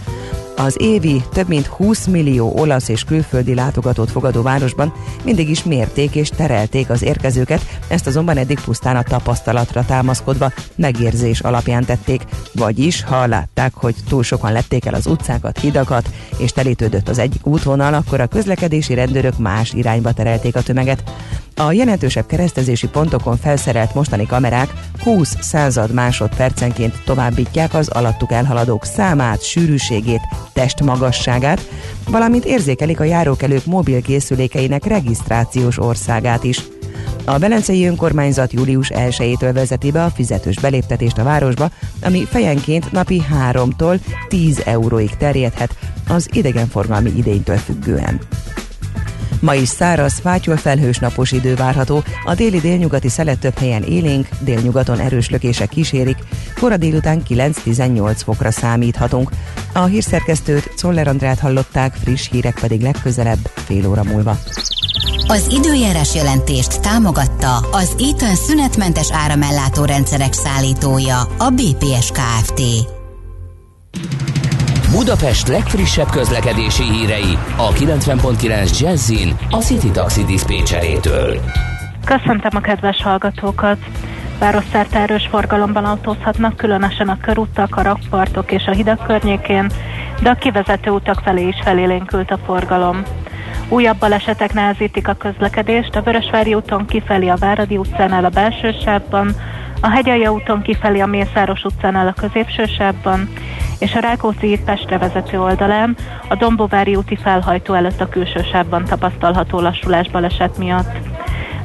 Az évi több mint 20 millió olasz és külföldi látogatót fogadó városban mindig is mérték és terelték az érkezőket, ezt azonban eddig pusztán a tapasztalatra támaszkodva megérzés alapján tették, vagyis ha látták, hogy túl sokan lették el az utcákat, hidakat, és telítődött az egyik útvonal, akkor a közlekedési rendőrök más irányba terelték a tömeget. A jelentősebb keresztezési pontokon felszerelt mostani kamerák 20 század másodpercenként továbbítják az alattuk elhaladók számát, sűrűségét, testmagasságát, valamint érzékelik a járókelők mobil készülékeinek regisztrációs országát is. A Belencei Önkormányzat július 1-től vezeti be a fizetős beléptetést a városba, ami fejenként napi 3-tól 10 euróig terjedhet az idegenforgalmi idénytől függően. Ma is száraz, fátyol felhős napos idő várható, a déli délnyugati szelet több helyen élénk, délnyugaton erős lökések kísérik, kora délután 9-18 fokra számíthatunk. A hírszerkesztőt Czoller Andrát hallották, friss hírek pedig legközelebb fél óra múlva. Az időjárás jelentést támogatta az Eaton szünetmentes áramellátó rendszerek szállítója, a BPS Kft. Budapest legfrissebb közlekedési hírei a 90.9 Jazzin a City Taxi Dispécsejétől. Köszöntöm a kedves hallgatókat! Városszerte erős forgalomban autózhatnak, különösen a körúttak, a rakpartok és a hidak környékén, de a kivezető utak felé is felélénkült a forgalom. Újabb balesetek nehezítik a közlekedést, a Vörösvári úton kifelé a Váradi utcánál a belső sávban, a Hegyalja úton kifelé a Mészáros utcánál a középső sávban, és a Rákóczi Pestre vezető oldalán a Dombovári úti felhajtó előtt a külső sávban tapasztalható lassulás baleset miatt.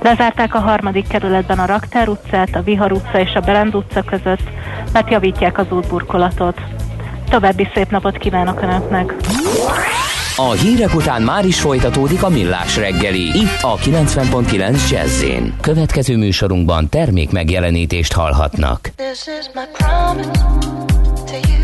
Lezárták a harmadik kerületben a Raktár utcát, a Vihar utca és a Berend utca között, mert javítják az útburkolatot. További szép napot kívánok Önöknek! A hírek után már is folytatódik a millás reggeli, itt a 90.9 Jazzin. Következő műsorunkban termék megjelenítést hallhatnak. This is my promise to you. To you.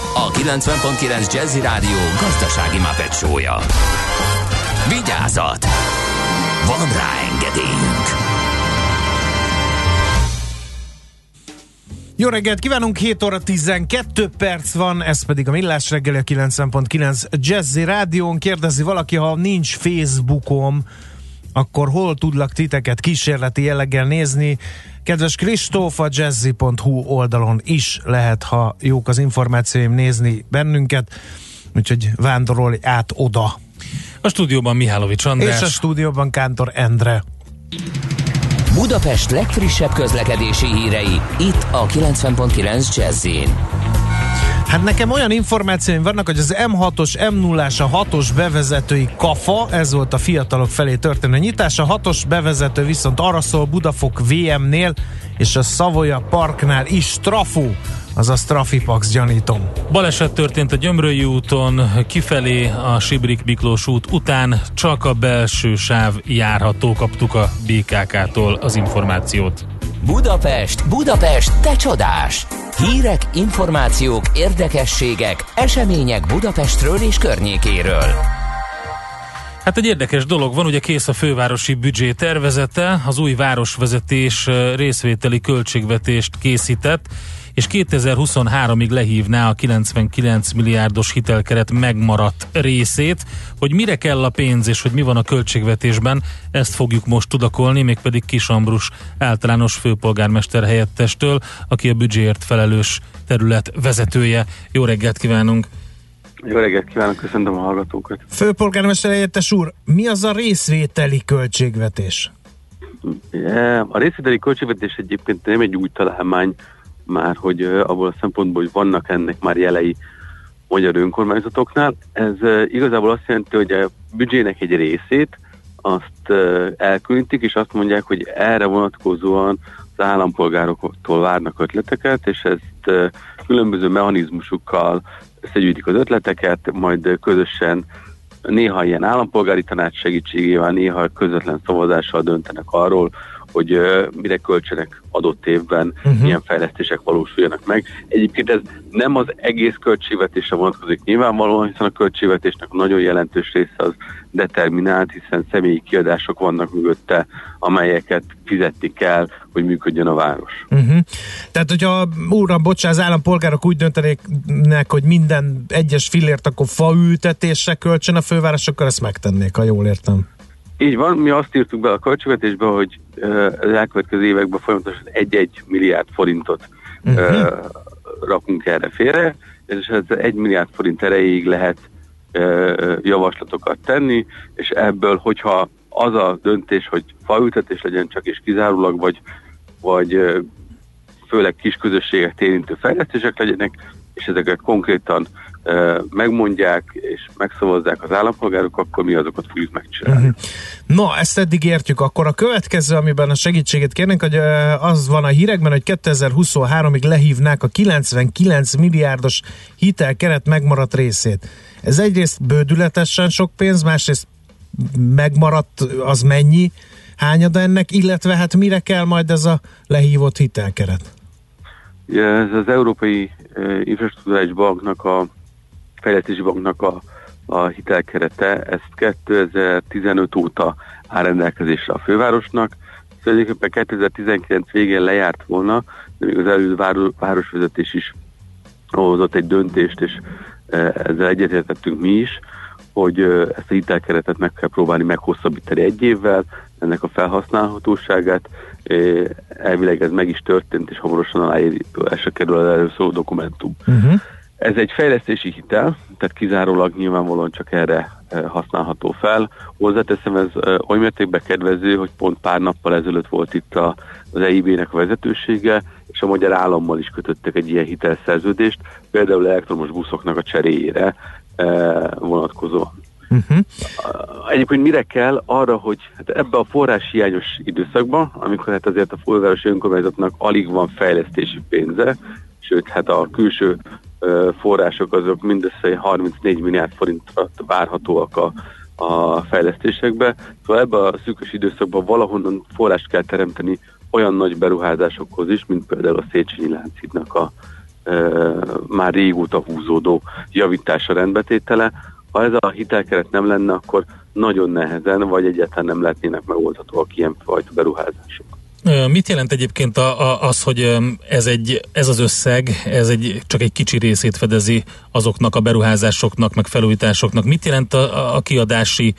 a 90.9 Jazzy Rádió gazdasági mapetsója. Vigyázat! Van rá engedélyünk! Jó reggelt kívánunk, 7 óra 12 perc van, ez pedig a Millás reggeli a 90.9 Jazzy Rádión. Kérdezi valaki, ha nincs Facebookom, akkor hol tudlak titeket kísérleti jelleggel nézni? Kedves Kristóf, a jazzy.hu oldalon is lehet, ha jók az információim, nézni bennünket, úgyhogy vándorolj át oda. A stúdióban Mihálovics András. És a stúdióban Kántor Endre. Budapest legfrissebb közlekedési hírei, itt a 90.9 jazz Hát nekem olyan információim vannak, hogy az M6-os, M0-ás, a 6-os bevezetői kafa, ez volt a fiatalok felé történő nyitás, a 6-os bevezető viszont arra szól Budafok VM-nél és a Savoya Parknál is trafó, azaz Trafipax gyanítom. Baleset történt a Gyömrői úton, kifelé a Sibrik Miklós út után csak a belső sáv járható, kaptuk a BKK-tól az információt. Budapest, Budapest, te csodás! Hírek, információk, érdekességek, események Budapestről és környékéről. Hát egy érdekes dolog van, ugye kész a fővárosi büdzsé tervezete, az új városvezetés részvételi költségvetést készített, és 2023-ig lehívná a 99 milliárdos hitelkeret megmaradt részét. Hogy mire kell a pénz és hogy mi van a költségvetésben, ezt fogjuk most tudakolni, mégpedig Kis Ambrus általános főpolgármester helyettestől, aki a büdzséért felelős terület vezetője. Jó reggelt kívánunk! Jó reggelt kívánok, köszöntöm a hallgatókat. Főpolgármester helyettes úr, mi az a részvételi költségvetés? A részvételi költségvetés egyébként nem egy új találmány, már hogy abból a szempontból, hogy vannak ennek már jelei magyar önkormányzatoknál. Ez igazából azt jelenti, hogy a büdzsének egy részét azt elkülönítik, és azt mondják, hogy erre vonatkozóan az állampolgároktól várnak ötleteket, és ezt különböző mechanizmusokkal összegyűjtik az ötleteket, majd közösen néha ilyen állampolgári tanács segítségével, néha közvetlen szavazással döntenek arról, hogy mire költsenek adott évben, uh-huh. milyen fejlesztések valósuljanak meg. Egyébként ez nem az egész költségvetésre vonatkozik nyilvánvalóan, hiszen a költségvetésnek a nagyon jelentős része az determinált, hiszen személyi kiadások vannak mögötte, amelyeket fizetni kell, hogy működjön a város. Uh-huh. Tehát, hogyha úra, bocsánat, az állampolgárok úgy döntenék, hogy minden egyes fillért akkor faültetésre költsön a főváros, akkor ezt megtennék, ha jól értem. Így van, mi azt írtuk be a költségvetésbe, hogy az elkövetkező években folyamatosan 1-1 milliárd forintot uh-huh. rakunk erre félre, és ez 1 milliárd forint erejéig lehet javaslatokat tenni, és ebből, hogyha az a döntés, hogy faültetés legyen csak és kizárólag, vagy, vagy főleg kis közösségek érintő fejlesztések legyenek, és ezeket konkrétan megmondják és megszavazzák az állampolgárok, akkor mi azokat fogjuk megcsinálni. Uh-huh. No, ezt eddig értjük. Akkor a következő, amiben a segítséget kérnénk, hogy az van a hírekben, hogy 2023-ig lehívnák a 99 milliárdos hitelkeret megmaradt részét. Ez egyrészt bődületesen sok pénz, másrészt megmaradt az mennyi, hányada ennek, illetve hát mire kell majd ez a lehívott hitelkeret? Ez az Európai Infrastruktúrális Banknak a fejlesztési banknak a, a hitelkerete, ezt 2015 óta áll rendelkezésre a fővárosnak, tulajdonképpen 2019 végén lejárt volna, de még az előző városvezetés is hozott egy döntést, és e, ezzel egyetértettünk mi is, hogy e, ezt a hitelkeretet meg kell próbálni meghosszabbítani egy évvel, ennek a felhasználhatóságát. E, elvileg ez meg is történt, és hamarosan aláírásra kerül az előszóló dokumentum. Uh-huh. Ez egy fejlesztési hitel, tehát kizárólag nyilvánvalóan csak erre e, használható fel. Hozzáteszem, ez e, oly mértékben kedvező, hogy pont pár nappal ezelőtt volt itt a, az EIB-nek a vezetősége, és a magyar állammal is kötöttek egy ilyen hitelszerződést, például elektromos buszoknak a cseréjére e, vonatkozóan. Uh-huh. Egyébként mire kell? Arra, hogy hát ebbe a forrás hiányos időszakban, amikor hát azért a fővárosi önkormányzatnak alig van fejlesztési pénze, sőt, hát a külső források azok mindössze 34 milliárd forintra várhatóak a, a fejlesztésekbe. Szóval ebbe a szűkös időszakban valahonnan forrást kell teremteni olyan nagy beruházásokhoz is, mint például a Széchenyi Láncidnak a ö, már régóta húzódó javítása rendbetétele, ha ez a hitelkeret nem lenne, akkor nagyon nehezen, vagy egyáltalán nem lehetnének megoldhatóak ilyen fajta beruházások. Mit jelent egyébként a, a, az, hogy ez, egy, ez az összeg, ez egy, csak egy kicsi részét fedezi azoknak a beruházásoknak, meg felújításoknak? Mit jelent a, a kiadási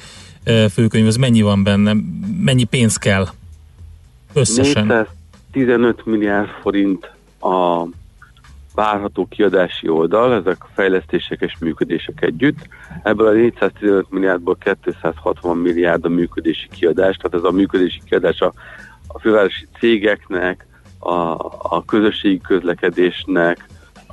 főkönyv? Ez mennyi van benne? Mennyi pénz kell összesen? 415 milliárd forint a várható kiadási oldal, ezek fejlesztések és működések együtt. Ebből a 415 milliárdból 260 milliárd a működési kiadás, tehát ez a működési kiadás a, a fővárosi cégeknek, a, a közösségi közlekedésnek,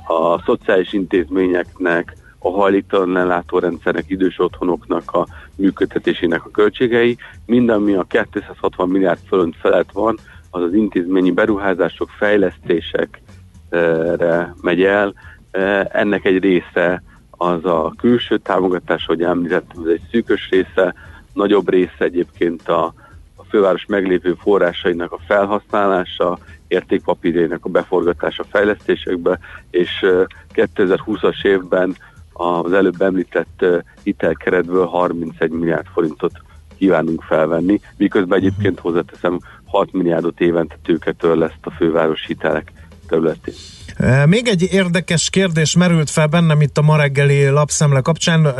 a szociális intézményeknek, a hajléktalan ellátórendszernek, idős otthonoknak a működtetésének a költségei. Minden, ami a 260 milliárd fölött felett van, az az intézményi beruházások, fejlesztések, re megy el. Ennek egy része az a külső támogatás, hogy említettem, ez egy szűkös része, nagyobb része egyébként a főváros meglévő forrásainak a felhasználása, értékpapírjainak a beforgatása fejlesztésekbe, és 2020-as évben az előbb említett hitelkeretből 31 milliárd forintot kívánunk felvenni, miközben egyébként hozzáteszem 6 milliárdot évente tőketől lesz a főváros hitelek területén. Még egy érdekes kérdés merült fel bennem itt a ma reggeli lapszemle kapcsán,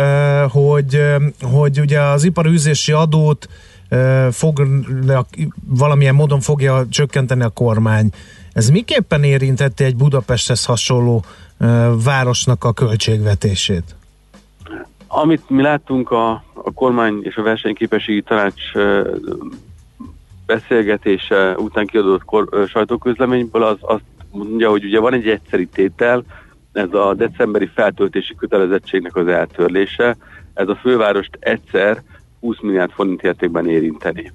hogy, hogy ugye az iparűzési adót fog, valamilyen módon fogja csökkenteni a kormány. Ez miképpen érintetti egy Budapesthez hasonló városnak a költségvetését? Amit mi láttunk a, a kormány és a versenyképességi tanács beszélgetése után kiadott kor, sajtóközleményből, az azt mondja, hogy ugye van egy egyszeri tétel, ez a decemberi feltöltési kötelezettségnek az eltörlése, ez a fővárost egyszer 20 milliárd forint értékben érinteni.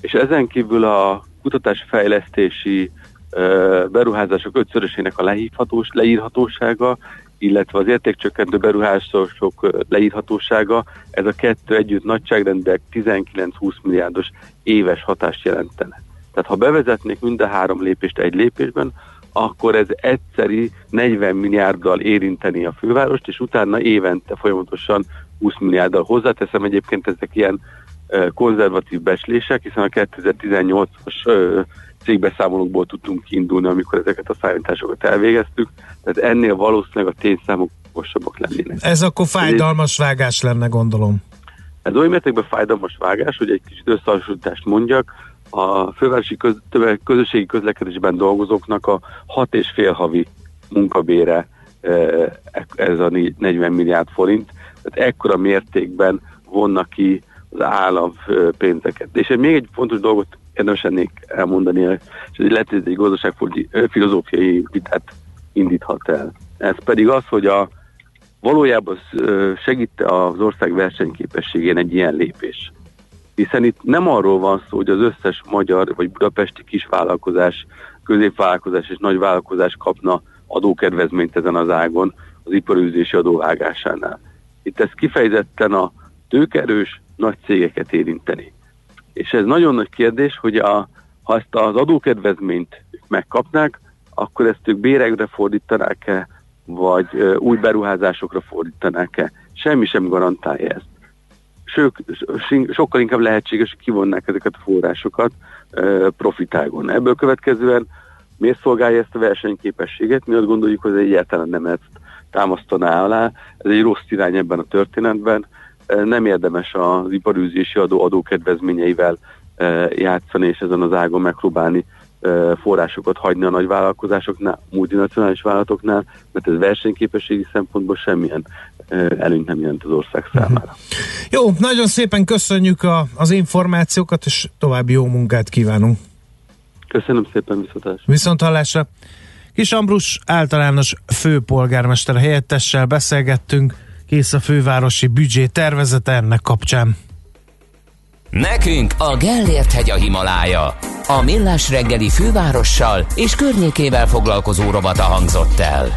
És ezen kívül a kutatásfejlesztési beruházások ötszörösének a lehívhatós, leírhatósága, illetve az értékcsökkentő beruházások leírhatósága, ez a kettő együtt nagyságrendek 19-20 milliárdos éves hatást jelentene. Tehát ha bevezetnék mind a három lépést egy lépésben, akkor ez egyszeri 40 milliárddal érinteni a fővárost, és utána évente folyamatosan 20 milliárddal hozzáteszem. Egyébként ezek ilyen konzervatív becslések, hiszen a 2018-as cégbeszámolókból tudtunk kiindulni, amikor ezeket a számításokat elvégeztük, tehát ennél valószínűleg a tényszámok magasabbak lennének. Ez akkor fájdalmas vágás lenne, gondolom. Ez oly mértékben fájdalmas vágás, hogy egy kicsit összehasonlítást mondjak, a fővárosi köz, közösségi közlekedésben dolgozóknak a hat és fél havi munkabére ez a 40 milliárd forint, tehát ekkora mértékben vonnak ki az állam pénzeket. És még egy fontos dolgot érdemes ennék elmondani, és lehet, hogy egy gazdaságfilozófiai vitát indíthat el. Ez pedig az, hogy a valójában segít az ország versenyképességén egy ilyen lépés hiszen itt nem arról van szó, hogy az összes magyar vagy budapesti kisvállalkozás, középvállalkozás és nagyvállalkozás kapna adókedvezményt ezen az ágon az iparűzési adóvágásánál. Itt ez kifejezetten a tőkerős nagy cégeket érinteni. És ez nagyon nagy kérdés, hogy a, ha ezt az adókedvezményt megkapnák, akkor ezt ők bérekre fordítanák-e, vagy új beruházásokra fordítanák-e. Semmi sem garantálja ezt sők, sokkal inkább lehetséges, hogy kivonnák ezeket a forrásokat profitágon. Ebből következően miért szolgálja ezt a versenyképességet? Mi azt gondoljuk, hogy ez egyáltalán nem ezt támasztaná alá. Ez egy rossz irány ebben a történetben. Nem érdemes az iparűzési adó adókedvezményeivel játszani, és ezen az ágon megpróbálni forrásokat hagyni a nagy vállalkozásoknál, multinacionális vállalatoknál, mert ez versenyképességi szempontból semmilyen előnyt nem jelent az ország számára. Jó, nagyon szépen köszönjük a, az információkat, és további jó munkát kívánunk. Köszönöm szépen, viszontlátásra. Viszont hallásra. Kis Ambrus általános főpolgármester helyettessel beszélgettünk, kész a fővárosi büdzsé tervezete ennek kapcsán. Nekünk a Gellért hegy a Himalája. A Millás reggeli fővárossal és környékével foglalkozó robata hangzott el.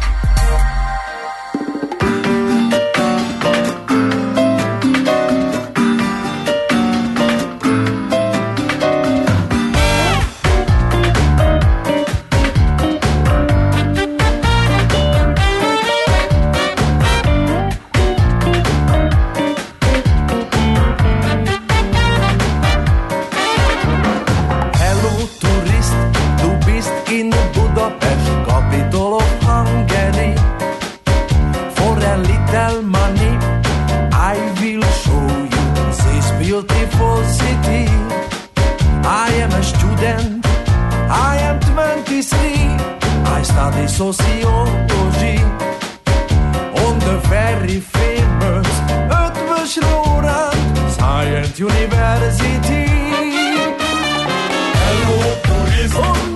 University. Hello, tourism. Oh.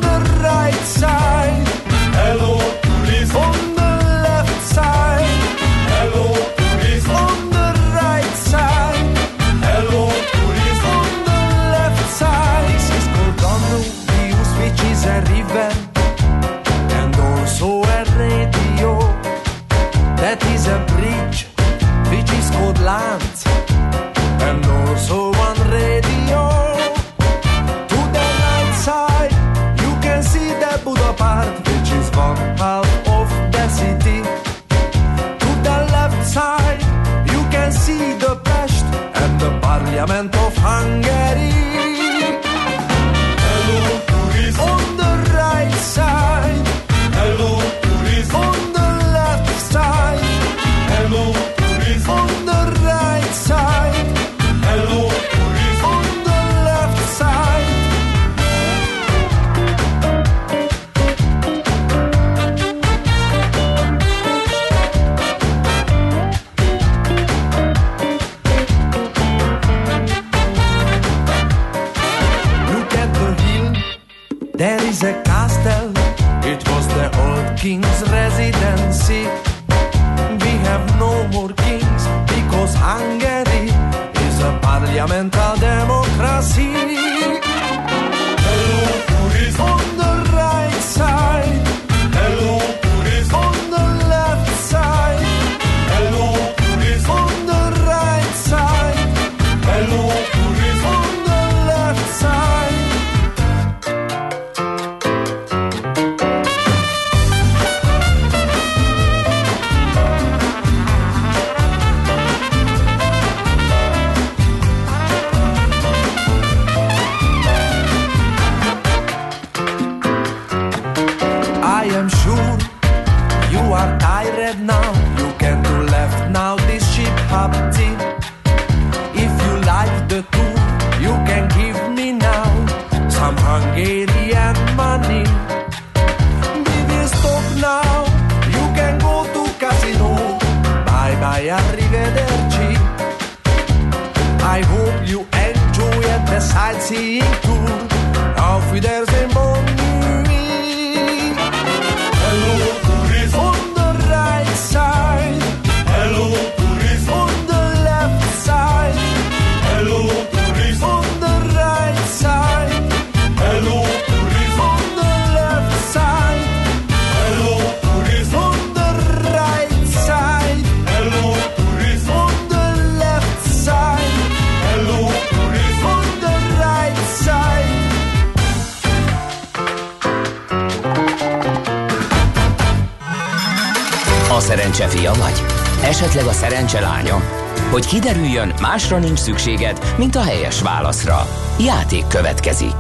Szerencse fia vagy? Esetleg a szerencse lánya? Hogy kiderüljön, másra nincs szükséged, mint a helyes válaszra. Játék következik.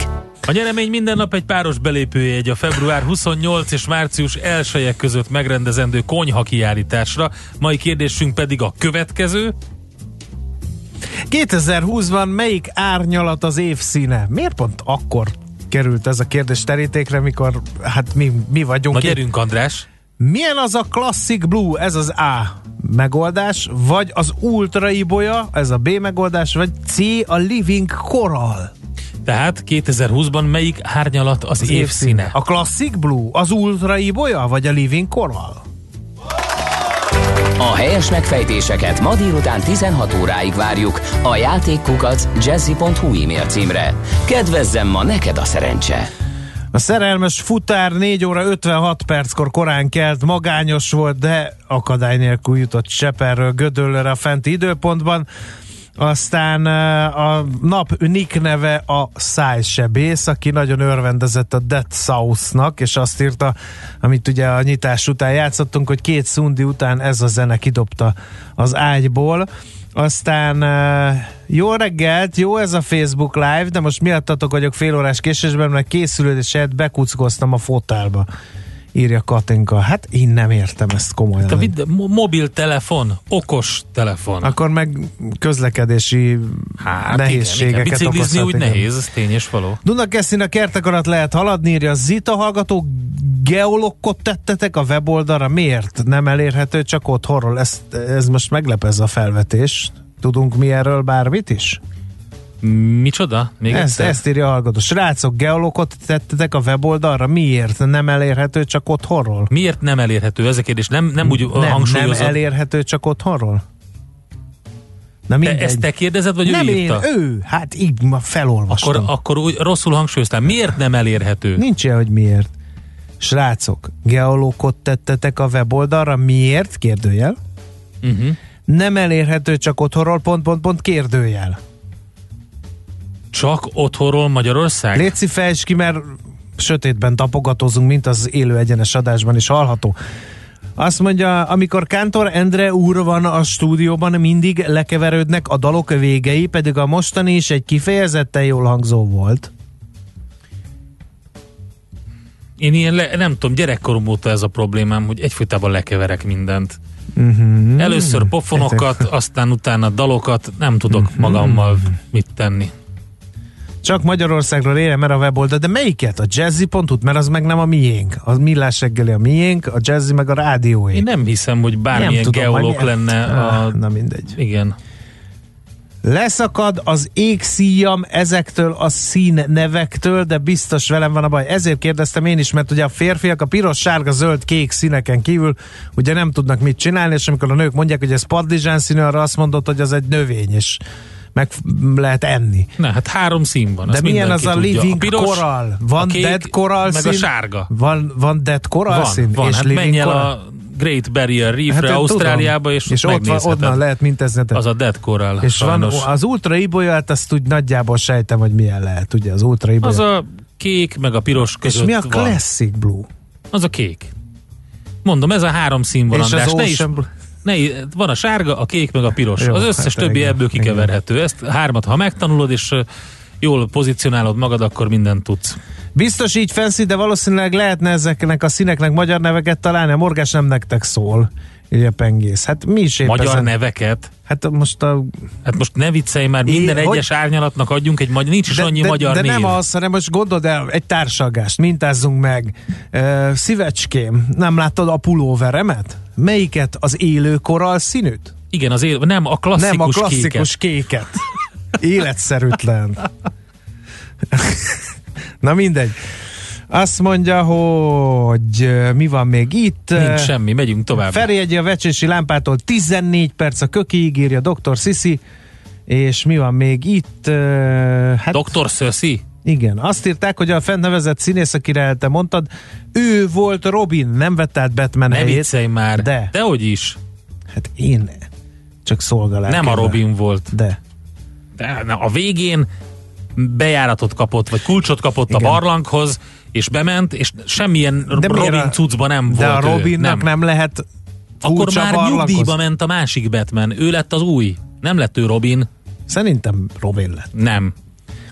A nyeremény minden nap egy páros belépőjegy a február 28 és március 1 között megrendezendő konyha kiállításra. Mai kérdésünk pedig a következő. 2020-ban melyik árnyalat az év színe? Miért pont akkor került ez a kérdés terítékre, mikor hát mi, mi vagyunk Na itt. gyerünk András! Milyen az a Classic Blue? Ez az A megoldás, vagy az Ultra Ibolya, ez a B megoldás, vagy C a Living Coral? Tehát 2020-ban melyik árnyalat az, az évszíne? A Classic Blue, az Ultra Ibolya, vagy a Living Coral? A helyes megfejtéseket ma délután 16 óráig várjuk a játékkukac jazzy.hu e-mail címre. Kedvezzem ma neked a szerencse! A szerelmes futár 4 óra 56 perckor korán kelt, magányos volt, de akadály nélkül jutott Cseperről Gödöllőre a fenti időpontban. Aztán eh, a nap Nick neve a szájsebész, aki nagyon örvendezett a Dead South-nak, és azt írta, amit ugye a nyitás után játszottunk, hogy két szundi után ez a zene kidobta az ágyból. Aztán jó reggelt, jó ez a Facebook Live, de most miattatok vagyok fél órás késésben, mert készülődéset bekuckoztam a fotelba írja Katinka. Hát én nem értem ezt komolyan. Te vidd, mo- mobiltelefon, okos telefon. Akkor meg közlekedési Hát nehézségeket igen, igen. Biciklizni úgy igen. nehéz, ez tény és való. Dunakeszin a kertek alatt lehet haladni, írja Zita hallgató. Geolokkot tettetek a weboldalra, miért nem elérhető csak otthonról? Ez, ez most meglep ez a felvetés. Tudunk mi erről bármit is? Micsoda? Még ezt, egyszer? ezt írja a hallgató. Srácok, geolokot tettetek a weboldalra, miért nem elérhető csak otthonról? Miért nem elérhető ez a kérdés? Nem, nem úgy nem, nem hangsúlyozod. elérhető csak otthonról? Na te, mindegy. ezt te kérdezed, vagy nem ő én, írta? ő. Hát így ma felolvastam. Akkor, akkor úgy rosszul hangsúlyoztál. Miért nem elérhető? Nincs ilyen, hogy miért. Srácok, geolókot tettetek a weboldalra, miért? Kérdőjel. Uh-huh. Nem elérhető csak otthonról, pont, pont, pont, kérdőjel. Csak otthonról Magyarország? Léci fejtsd ki, mert sötétben tapogatózunk, mint az élő egyenes adásban is hallható. Azt mondja, amikor Kántor Endre úr van a stúdióban, mindig lekeverődnek a dalok végei, pedig a mostani is egy kifejezetten jól hangzó volt. Én ilyen, le, nem tudom, gyerekkorom óta ez a problémám, hogy egyfolytában lekeverek mindent. Uh-huh. Először pofonokat, aztán utána dalokat, nem tudok magammal mit tenni. Csak Magyarországról érem el a weboldal, de melyiket? A jazzy.hu, mert az meg nem a miénk. A millás reggeli a miénk, a jazzy meg a rádióé. Én nem hiszem, hogy bármilyen Nem tudom, geológ lenne a... Na mindegy. Igen. Leszakad az égszíjam ezektől a szín nevektől, de biztos velem van a baj. Ezért kérdeztem én is, mert ugye a férfiak a piros, sárga, zöld, kék színeken kívül ugye nem tudnak mit csinálni, és amikor a nők mondják, hogy ez padlizsán színű, arra azt mondod, hogy az egy növény, és meg lehet enni. Na, hát három szín van. De milyen az a tudja. living a piros, coral? Van a kék, dead coral meg szín? a sárga. Van, van dead coral Van, szín? van. És Hát living menj el coral? a Great Barrier Reefre, Hát Ausztráliába, és, tudom. és ott van, onnan lehet mintezni. Az a dead coral, És sajnos. van az ultra ibolyát, azt úgy nagyjából sejtem, hogy milyen lehet, ugye az ultra ibolya. Az a kék, meg a piros között És mi a van. classic blue? Az a kék. Mondom, ez a három szín van, És az. Ne is, Ocean Blue- ne, van a sárga, a kék, meg a piros. Jó, az összes hát többi igen, ebből kikeverhető. Ezt hármat, ha megtanulod, és jól pozícionálod magad, akkor mindent tudsz. Biztos így fancy, de valószínűleg lehetne ezeknek a színeknek magyar neveket találni, a morgás nem nektek szól. Így a pengész. Hát mi is épp Magyar ezen... neveket. Hát most a... Hát most ne viccelj már, minden É, hogy- egyes árnyalatnak adjunk egy magyar, nincs is de, annyi de, magyar de név. nem az, hanem most gondold el, egy társalgást, mintázzunk meg. Uh, szívecském, nem láttad a pulóveremet? Melyiket? Az élő koral színűt? Igen, az él, nem a klasszikus, nem a klasszikus kéket. kéket. Életszerűtlen. Na mindegy. Azt mondja, hogy mi van még itt? Nincs semmi, megyünk tovább. Ferjegyi a vecsési lámpától 14 perc a kökiig írja Dr. Sisi, és mi van még itt? Hát Dr. Szöszi? Igen, azt írták, hogy a fent nevezett színész, akire te mondtad, ő volt Robin, nem vett át Batman Ne helyét. már. De. Dehogy is. Hát én csak szolgálás. Nem a Robin volt. De. De na, a végén bejáratot kapott, vagy kulcsot kapott Igen. a barlanghoz, és bement, és semmilyen De Robin a- cuccba nem De volt a ő. Robinnak nem, nem lehet Akkor már barlanghoz? nyugdíjba ment a másik Batman. Ő lett az új. Nem lett ő Robin. Szerintem Robin lett. Nem.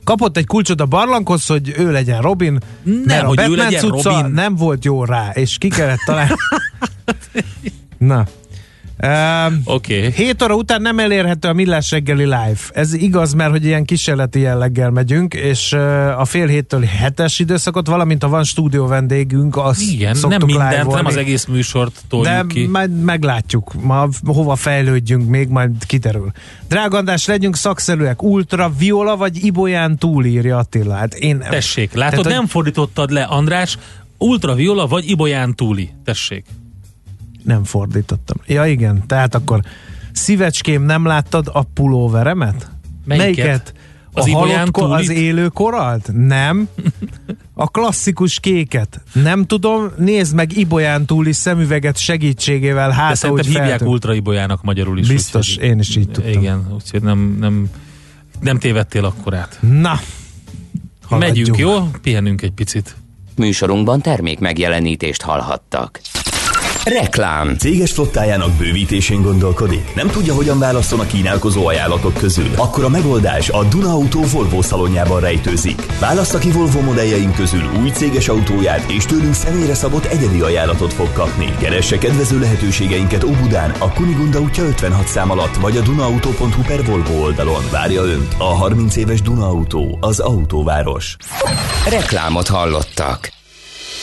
Kapott egy kulcsot a barlanghoz, hogy ő legyen Robin, mert a hogy ő Batman legyen cucca Robin. nem volt jó rá, és ki kellett találni. Na. Um, Oké. Okay. 7 óra után nem elérhető a Millás reggeli live. Ez igaz, mert hogy ilyen kísérleti jelleggel megyünk, és uh, a fél héttől hetes időszakot, valamint ha van stúdió vendégünk, azt Igen, nem mindent, nem az egész műsort toljuk De ki. majd meglátjuk, ma hova fejlődjünk, még majd kiterül. Drága András, legyünk szakszerűek, ultra, viola vagy ibolyán túlírja Attila. Hát én, Tessék, látod, Tehát, nem fordítottad le, András, ultraviola vagy ibolyán túli. Tessék. Nem fordítottam. Ja igen, tehát akkor szívecském, nem láttad a pulóveremet? Melyiket? A Az ibolyán halott ko- az élő koralt? Nem. A klasszikus kéket. Nem tudom, nézd meg Ibolyán túli szemüveget segítségével, De hát szerintem hívják feltűnt. ultra ibolyának magyarul is. Biztos, úgyhogy- én is így tudtam. Igen, úgyhogy nem, nem, nem tévedtél akkorát. Na, Haladjunk. Megyünk, jó? Pihenünk egy picit. Műsorunkban termék megjelenítést hallhattak. Reklám. Céges flottájának bővítésén gondolkodik? Nem tudja, hogyan válasszon a kínálkozó ajánlatok közül? Akkor a megoldás a Duna Auto Volvo szalonjában rejtőzik. Válassza ki Volvo modelljeink közül új céges autóját, és tőlünk személyre szabott egyedi ajánlatot fog kapni. Keresse kedvező lehetőségeinket Óbudán, a Kunigunda útja 56 szám alatt, vagy a dunaauto.hu per Volvo oldalon. Várja Önt a 30 éves Duna Auto, az autóváros. Reklámot hallottak.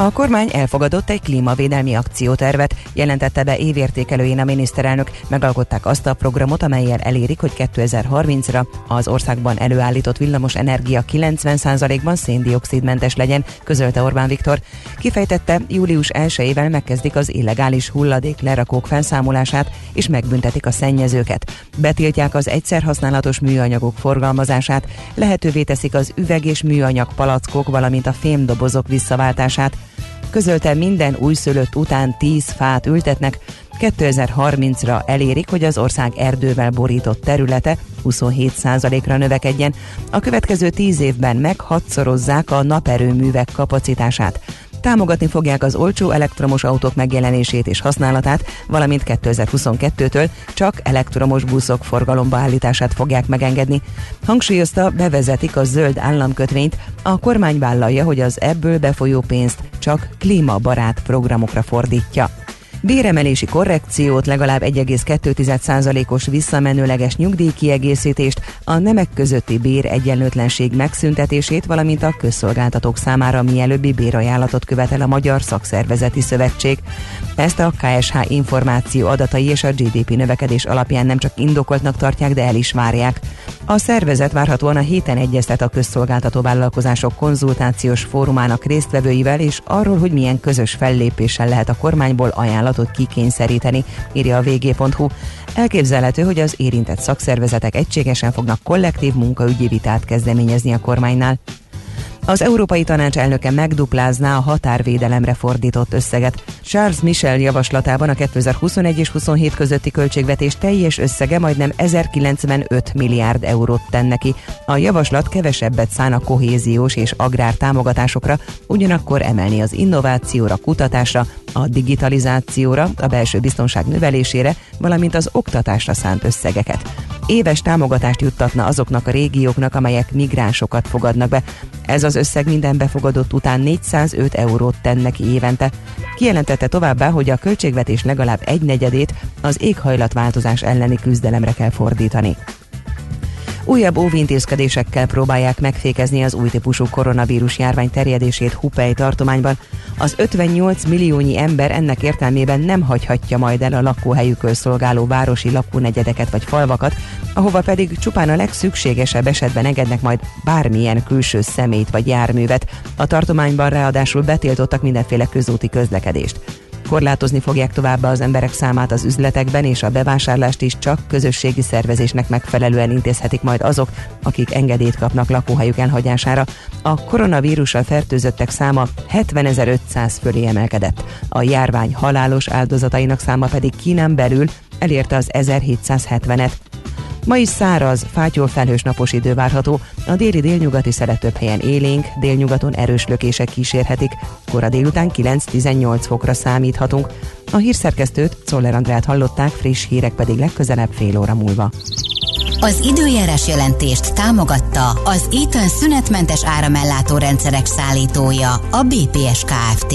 A kormány elfogadott egy klímavédelmi akciótervet, jelentette be évértékelőjén a miniszterelnök. Megalkották azt a programot, amelyel elérik, hogy 2030-ra az országban előállított villamos energia 90%-ban széndiokszidmentes legyen, közölte Orbán Viktor. Kifejtette, július 1-ével megkezdik az illegális hulladék lerakók felszámolását, és megbüntetik a szennyezőket. Betiltják az egyszerhasználatos műanyagok forgalmazását, lehetővé teszik az üveg és műanyag palackok, valamint a fémdobozok visszaváltását. Közölte minden újszülött után 10 fát ültetnek, 2030-ra elérik, hogy az ország erdővel borított területe 27%-ra növekedjen. A következő 10 évben meghatszorozzák a naperőművek kapacitását. Támogatni fogják az olcsó elektromos autók megjelenését és használatát, valamint 2022-től csak elektromos buszok forgalomba állítását fogják megengedni. Hangsúlyozta, bevezetik a zöld államkötvényt, a kormány vállalja, hogy az ebből befolyó pénzt csak klímabarát programokra fordítja. Béremelési korrekciót, legalább 1,2%-os visszamenőleges nyugdíjkiegészítést, a nemek közötti bér egyenlőtlenség megszüntetését, valamint a közszolgáltatók számára mielőbbi bérajánlatot követel a Magyar Szakszervezeti Szövetség. Ezt a KSH információ adatai és a GDP növekedés alapján nem csak indokoltnak tartják, de el is várják. A szervezet várhatóan a héten egyeztet a közszolgáltató vállalkozások konzultációs fórumának résztvevőivel és arról, hogy milyen közös fellépéssel lehet a kormányból ajánlatot kikényszeríteni, írja a vg.hu. Elképzelhető, hogy az érintett szakszervezetek egységesen fognak kollektív munkaügyi vitát kezdeményezni a kormánynál. Az Európai Tanács elnöke megduplázná a határvédelemre fordított összeget. Charles Michel javaslatában a 2021 és 27 közötti költségvetés teljes összege majdnem 1095 milliárd eurót tenne ki. A javaslat kevesebbet szán a kohéziós és agrár támogatásokra, ugyanakkor emelni az innovációra, kutatásra, a digitalizációra, a belső biztonság növelésére, valamint az oktatásra szánt összegeket. Éves támogatást juttatna azoknak a régióknak, amelyek migránsokat fogadnak be. Ez az összeg minden befogadott után 405 eurót tenne ki évente. Kijelentette továbbá, hogy a költségvetés legalább egy negyedét az éghajlatváltozás elleni küzdelemre kell fordítani. Újabb óvintézkedésekkel próbálják megfékezni az új típusú koronavírus járvány terjedését Hupei tartományban. Az 58 milliónyi ember ennek értelmében nem hagyhatja majd el a lakóhelyükről szolgáló városi lakónegyedeket vagy falvakat, ahova pedig csupán a legszükségesebb esetben engednek majd bármilyen külső szemét vagy járművet. A tartományban ráadásul betiltottak mindenféle közúti közlekedést. Korlátozni fogják továbbá az emberek számát az üzletekben, és a bevásárlást is csak közösségi szervezésnek megfelelően intézhetik majd azok, akik engedélyt kapnak lakóhelyük elhagyására. A koronavírussal fertőzöttek száma 70.500 fölé emelkedett. A járvány halálos áldozatainak száma pedig Kínán belül elérte az 1770-et. Ma is száraz, fátyol felhős napos idő várható, a déli délnyugati szelet több helyen élénk, délnyugaton erős lökések kísérhetik, kora délután 9-18 fokra számíthatunk. A hírszerkesztőt, Czoller Andrát hallották, friss hírek pedig legközelebb fél óra múlva. Az időjárás jelentést támogatta az Eaton szünetmentes áramellátó rendszerek szállítója, a BPS Kft.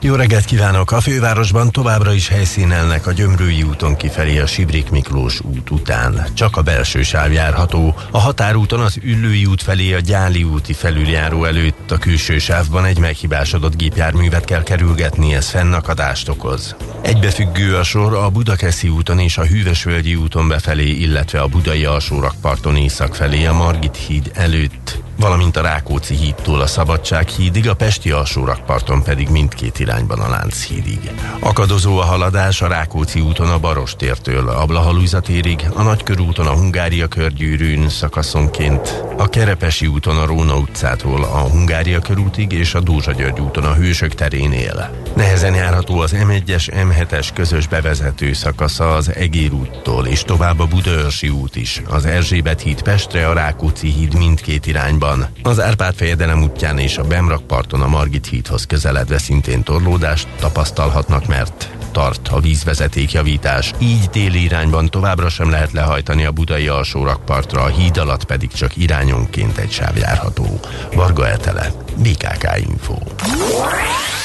jó reggelt kívánok! A fővárosban továbbra is helyszínelnek a Gyömrői úton kifelé a Sibrik Miklós út után. Csak a belső sáv járható. A határúton az Üllői út felé a Gyáli úti felüljáró előtt a külső sávban egy meghibásodott gépjárművet kell kerülgetni, ez fennakadást okoz. Egybefüggő a sor a Budakeszi úton és a Hűvösvölgyi úton befelé, illetve a Budai alsórakparton észak felé a Margit híd előtt valamint a Rákóczi hídtól a Szabadság hídig, a Pesti alsórakparton pedig mindkét irányban a Lánchídig. Akadozó a haladás a Rákóczi úton a Barostértől a Blahalújza térig, a Nagykörúton a Hungária körgyűrűn szakaszonként, a Kerepesi úton a Róna utcától a Hungária körútig és a Dózsa György úton a Hősök terénél. Nehezen járható az M1-es, M7-es közös bevezető szakasza az Egér úttól és tovább a Budaörsi út is, az Erzsébet híd Pestre, a Rákóczi híd mindkét irányban Budapestban. Az Árpád fejedelem útján és a Bemrakparton a Margit hídhoz közeledve szintén torlódást tapasztalhatnak, mert tart a vízvezeték javítás. Így téli irányban továbbra sem lehet lehajtani a budai alsó rakpartra, a híd alatt pedig csak irányonként egy sáv járható. Varga Etele, BKK Info.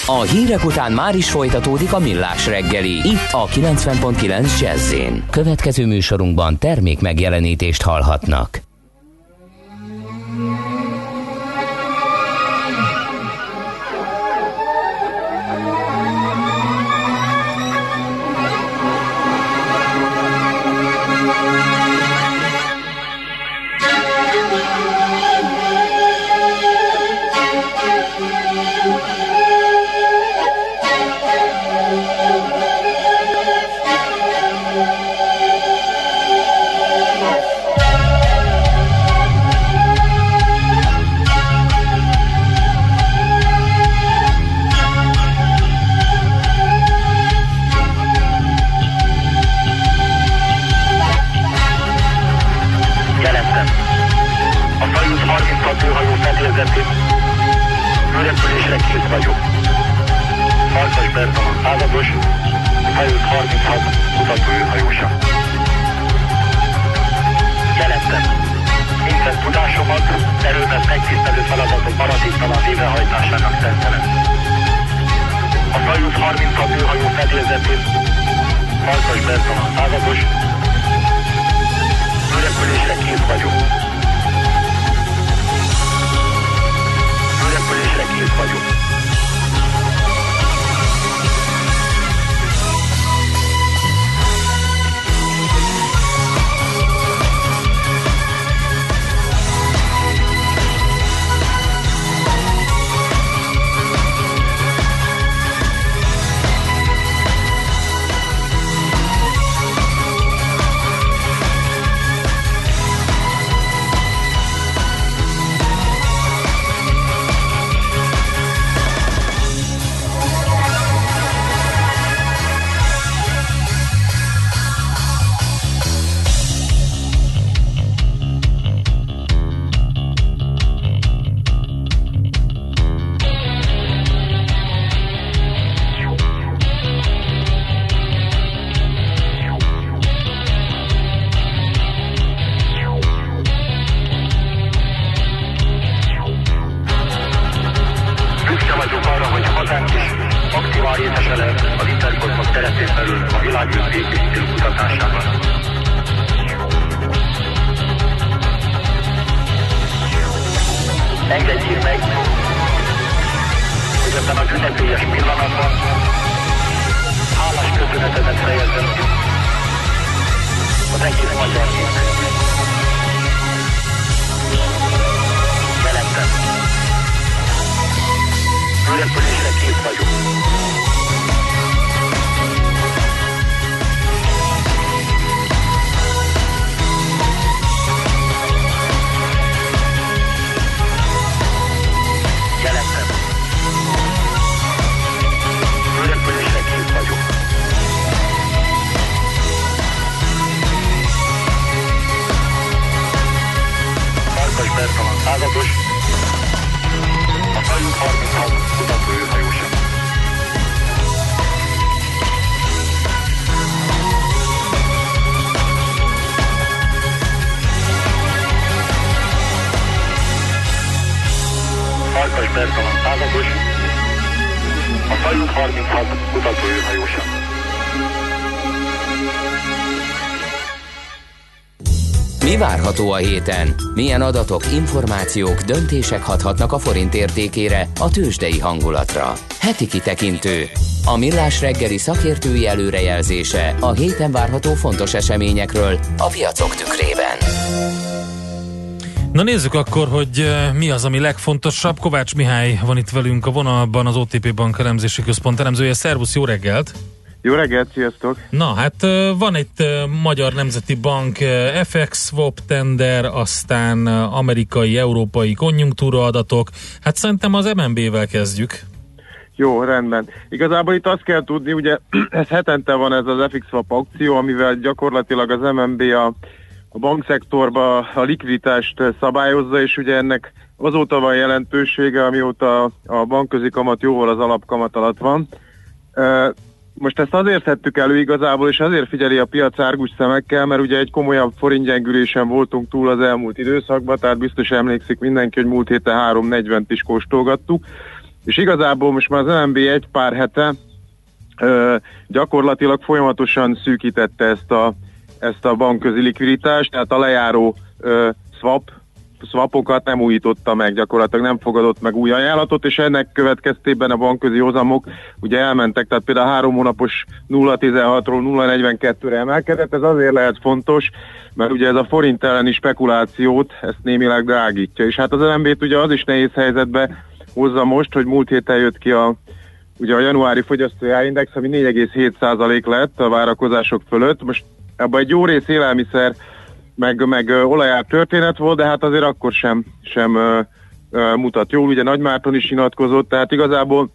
A hírek után már is folytatódik a millás reggeli, itt a 90.9 jazz Következő műsorunkban termék megjelenítést hallhatnak. menekült vagyok. Farkas Bertalan százados, hajót 36 kutatóőhajósa. Jelentem. Minden tudásomat, erőmet megtisztelő feladatok maradéktalan végrehajtásának szentelem. A Sajusz 36 hajó fedélzetén Farkas Bertalan százados, a héten? Milyen adatok, információk, döntések hathatnak a forint értékére, a tőzsdei hangulatra? Heti kitekintő. A millás reggeli szakértői előrejelzése a héten várható fontos eseményekről a piacok tükrében. Na nézzük akkor, hogy mi az, ami legfontosabb. Kovács Mihály van itt velünk a vonalban, az OTP Bank elemzési központ elemzője. Szervusz, jó reggelt! Jó reggelt, sziasztok! Na hát van egy eh, Magyar Nemzeti Bank FX swap tender, aztán amerikai, európai konjunktúra adatok. Hát szerintem az MNB-vel kezdjük. Jó, rendben. Igazából itt azt kell tudni, ugye ez hetente van ez az FX Swap aukció, amivel gyakorlatilag az MNB a, a bankszektorba a likviditást szabályozza, és ugye ennek azóta van jelentősége, amióta a bankközi kamat jóval az alapkamat alatt van. Most ezt azért szedtük elő igazából, és azért figyeli a piac árgus szemekkel, mert ugye egy komolyabb forintgyengülésen voltunk túl az elmúlt időszakban, tehát biztos emlékszik mindenki, hogy múlt héten 3.40-t is kóstolgattuk, és igazából most már az MNB egy pár hete ö, gyakorlatilag folyamatosan szűkítette ezt a, ezt a bankközi likviditást, tehát a lejáró ö, swap, swapokat nem újította meg, gyakorlatilag nem fogadott meg új ajánlatot, és ennek következtében a bankközi hozamok ugye elmentek, tehát például három hónapos 0,16-ról 0,42-re emelkedett, ez azért lehet fontos, mert ugye ez a forint elleni spekulációt, ezt némileg drágítja, és hát az MNB-t ugye az is nehéz helyzetbe hozza most, hogy múlt héten jött ki a, ugye a januári fogyasztói árindex, ami 4,7% lett a várakozások fölött. Most ebben egy jó rész élelmiszer, meg, meg olajár történet volt, de hát azért akkor sem, sem mutat jól. Ugye Nagy Márton is nyilatkozott, tehát igazából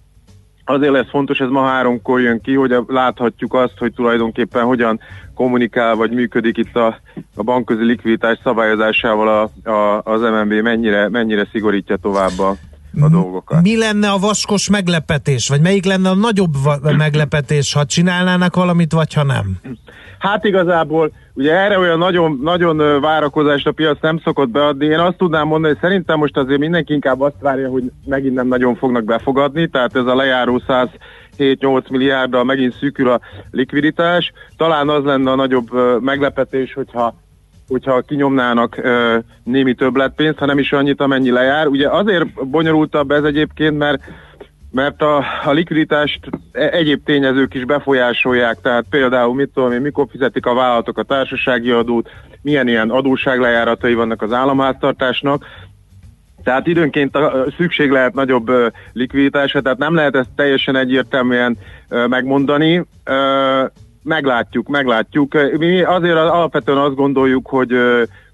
azért lesz fontos, ez ma háromkor jön ki, hogy láthatjuk azt, hogy tulajdonképpen hogyan kommunikál, vagy működik itt a, a bankközi likviditás szabályozásával a, a, az MNB, mennyire, mennyire szigorítja tovább a, a dolgokat. Mi lenne a vaskos meglepetés, vagy melyik lenne a nagyobb meglepetés, ha csinálnának valamit, vagy ha nem? Hát igazából ugye erre olyan nagyon, nagyon várakozást a piac nem szokott beadni. Én azt tudnám mondani, hogy szerintem most azért mindenki inkább azt várja, hogy megint nem nagyon fognak befogadni, tehát ez a lejáró 107-8 milliárddal megint szűkül a likviditás. Talán az lenne a nagyobb meglepetés, hogyha hogyha kinyomnának ö, némi többletpénzt, ha nem is annyit, amennyi lejár. Ugye azért bonyolultabb ez egyébként, mert mert a, a likviditást e- egyéb tényezők is befolyásolják, tehát például mit tudom én, mikor fizetik a vállalatok a társasági adót, milyen ilyen adósságlejáratai vannak az államháztartásnak, tehát időnként a, szükség lehet nagyobb likviditásra, tehát nem lehet ezt teljesen egyértelműen megmondani. Meglátjuk, meglátjuk. Mi azért alapvetően azt gondoljuk, hogy,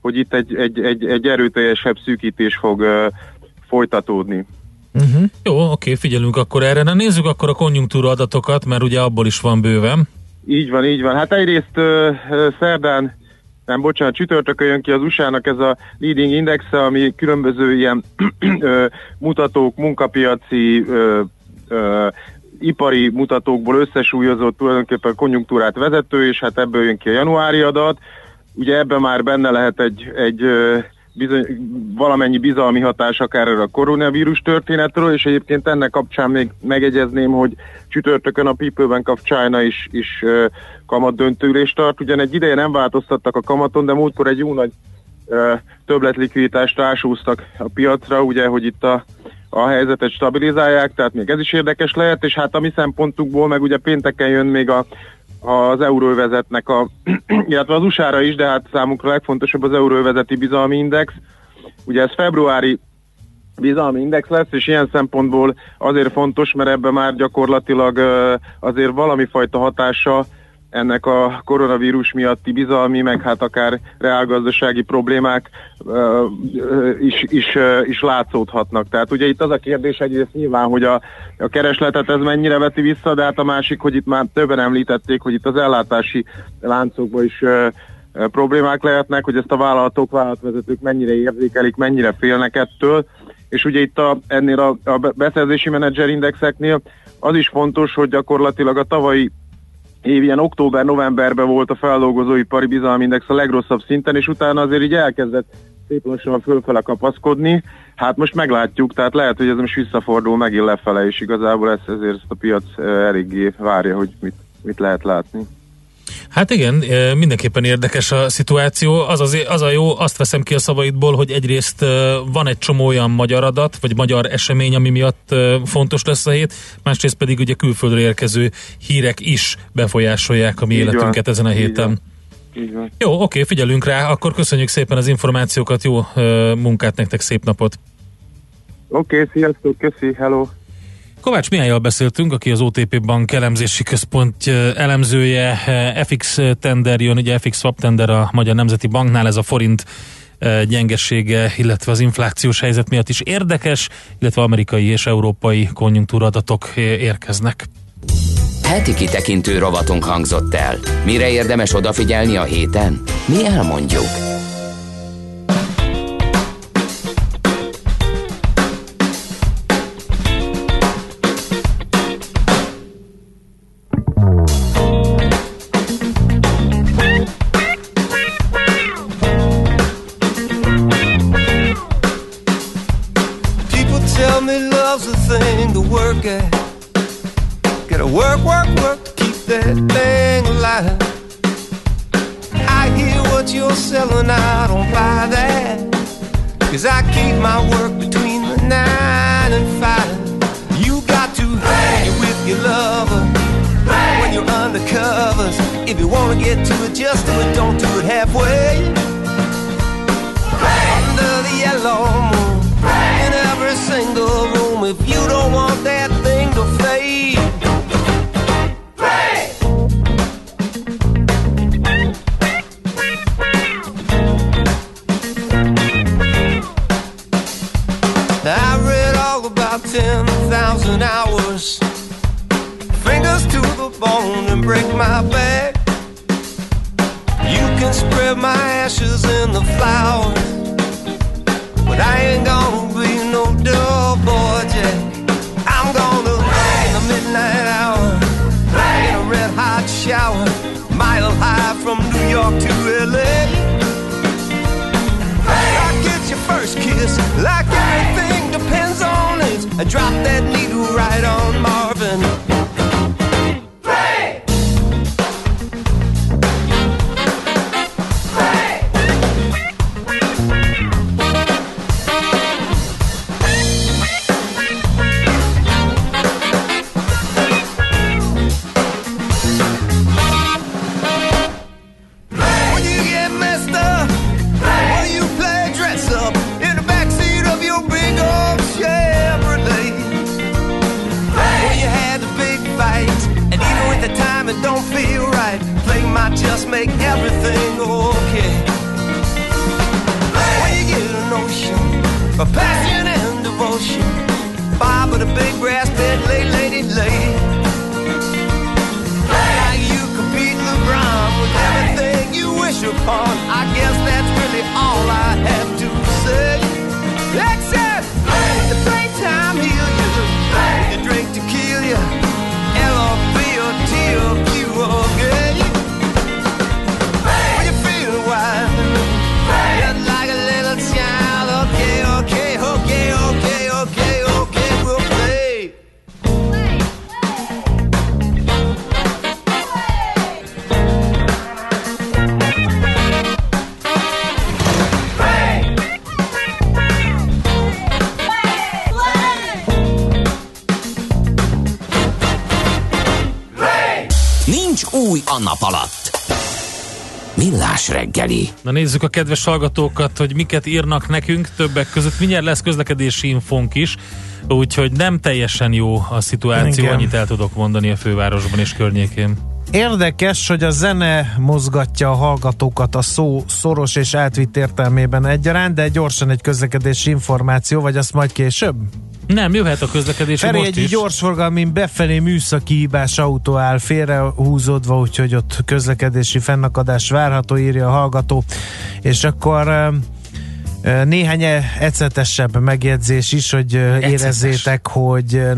hogy itt egy, egy, egy, egy erőteljesebb szűkítés fog folytatódni. Uh-huh. Jó, oké, figyelünk akkor erre. Na nézzük akkor a konjunktúra adatokat, mert ugye abból is van bőven. Így van, így van. Hát egyrészt ö, ö, szerdán, nem bocsánat, csütörtökön jön ki az USA-nak ez a leading indexe, ami különböző ilyen ö, mutatók, munkapiaci, ö, ö, ipari mutatókból összesúlyozott tulajdonképpen konjunktúrát vezető, és hát ebből jön ki a januári adat. Ugye ebben már benne lehet egy, egy bizony, valamennyi bizalmi hatás akár erre a koronavírus történetről, és egyébként ennek kapcsán még megegyezném, hogy csütörtökön a People Bank of China is, is kamat döntőülést tart. Ugyan egy ideje nem változtattak a kamaton, de múltkor egy jó nagy többletlikviditást rásúztak a piacra, ugye, hogy itt a, a helyzetet stabilizálják, tehát még ez is érdekes lehet, és hát a mi szempontunkból meg ugye pénteken jön még a az euróvezetnek a, illetve az USA-ra is, de hát számunkra legfontosabb az euróvezeti bizalmi index. Ugye ez februári bizalmi index lesz, és ilyen szempontból azért fontos, mert ebben már gyakorlatilag azért valami fajta hatása ennek a koronavírus miatti bizalmi, meg hát akár reálgazdasági problémák uh, is, is, uh, is látszódhatnak. Tehát ugye itt az a kérdés egyrészt nyilván, hogy a, a keresletet ez mennyire veti vissza, de hát a másik, hogy itt már többen említették, hogy itt az ellátási láncokban is problémák lehetnek, hogy ezt a vállalatok, vállalatvezetők mennyire érzékelik, mennyire félnek ettől, és ugye itt a, ennél a, a beszerzési menedzserindexeknél az is fontos, hogy gyakorlatilag a tavalyi év ilyen október-novemberben volt a feldolgozóipari bizalmindex a legrosszabb szinten, és utána azért így elkezdett szép lassan fölfele kapaszkodni. Hát most meglátjuk, tehát lehet, hogy ez most visszafordul megint lefele, és igazából ez, ezért ezt a piac eh, eléggé várja, hogy mit, mit lehet látni. Hát igen, mindenképpen érdekes a szituáció. Az, az, az a jó, azt veszem ki a szavaidból, hogy egyrészt van egy csomó olyan magyar adat, vagy magyar esemény, ami miatt fontos lesz a hét, másrészt pedig ugye külföldről érkező hírek is befolyásolják a mi Így van, életünket ezen a így héten. van. Így van. Jó, oké, figyelünk rá, akkor köszönjük szépen az információkat, jó munkát nektek, szép napot! Oké, okay, sziasztok, köszi, hello! Kovács Mihályjal beszéltünk, aki az OTP Bank elemzési központ elemzője. FX tender jön, ugye FX swap tender a Magyar Nemzeti Banknál, ez a forint gyengesége, illetve az inflációs helyzet miatt is érdekes, illetve amerikai és európai konjunktúradatok érkeznek. Heti kitekintő rovatunk hangzott el. Mire érdemes odafigyelni a héten? Mi elmondjuk. Upon. I guess nap alatt. Millás reggeli. Na nézzük a kedves hallgatókat, hogy miket írnak nekünk, többek között mindjárt lesz közlekedési infónk is, úgyhogy nem teljesen jó a szituáció, Igen. annyit el tudok mondani a fővárosban és környékén. Érdekes, hogy a zene mozgatja a hallgatókat a szó szoros és átvitt értelmében egyaránt, de gyorsan egy közlekedési információ, vagy azt majd később? Nem, jöhet a közlekedés Feri most egy is. gyorsforgalmin befelé műszaki hibás autó áll félrehúzódva, úgyhogy ott közlekedési fennakadás várható, írja a hallgató. És akkor ö, ö, néhány e- ecetesebb megjegyzés is, hogy ö, érezzétek, hogy ö,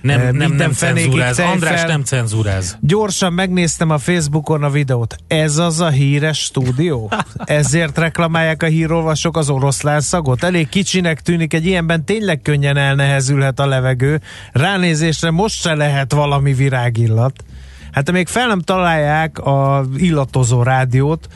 nem Nem, nem, nem cenzúráz. tejfel. András nem cenzúráz. Gyorsan megnéztem a Facebookon a videót. Ez az a híres stúdió? Ezért reklamálják a hírolvasók az oroszlán szagot? Elég kicsinek tűnik, egy ilyenben tényleg könnyen elnehezülhet a levegő. Ránézésre most se lehet valami virágillat. Hát még fel nem találják a illatozó rádiót,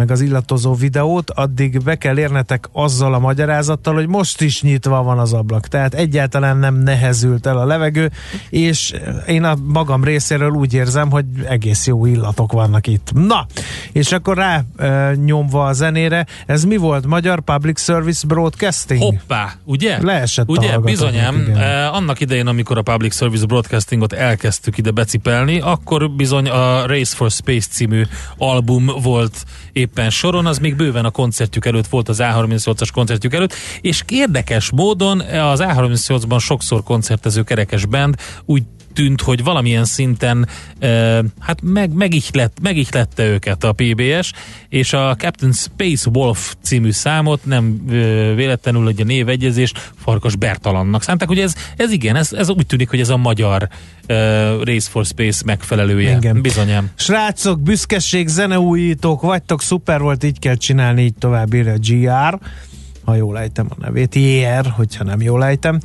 meg az illatozó videót, addig be kell érnetek azzal a magyarázattal, hogy most is nyitva van az ablak. Tehát egyáltalán nem nehezült el a levegő, és én a magam részéről úgy érzem, hogy egész jó illatok vannak itt. Na, és akkor rá e, nyomva a zenére, ez mi volt? Magyar Public Service Broadcasting? Hoppá, ugye? Leesett Ugye, bizonyám, eh, annak idején, amikor a Public Service Broadcastingot elkezdtük ide becipelni, akkor bizony a Race for Space című album volt éppen soron, az még bőven a koncertjük előtt volt, az A38-as koncertjük előtt, és érdekes módon az A38-ban sokszor koncertező kerekes band úgy tűnt, hogy valamilyen szinten hát meg, megihlett, megihlette őket a PBS, és a Captain Space Wolf című számot nem véletlenül, hogy a névegyezést Farkas Bertalannak szánták, hogy ez, ez igen, ez, ez úgy tűnik, hogy ez a magyar uh, Race for Space megfelelője. Igen. Bizonyám. Srácok, büszkeség, zeneújítók vagytok, szuper volt, így kell csinálni, így tovább írja GR, ha jól ejtem a nevét, JR, hogyha nem jól ejtem.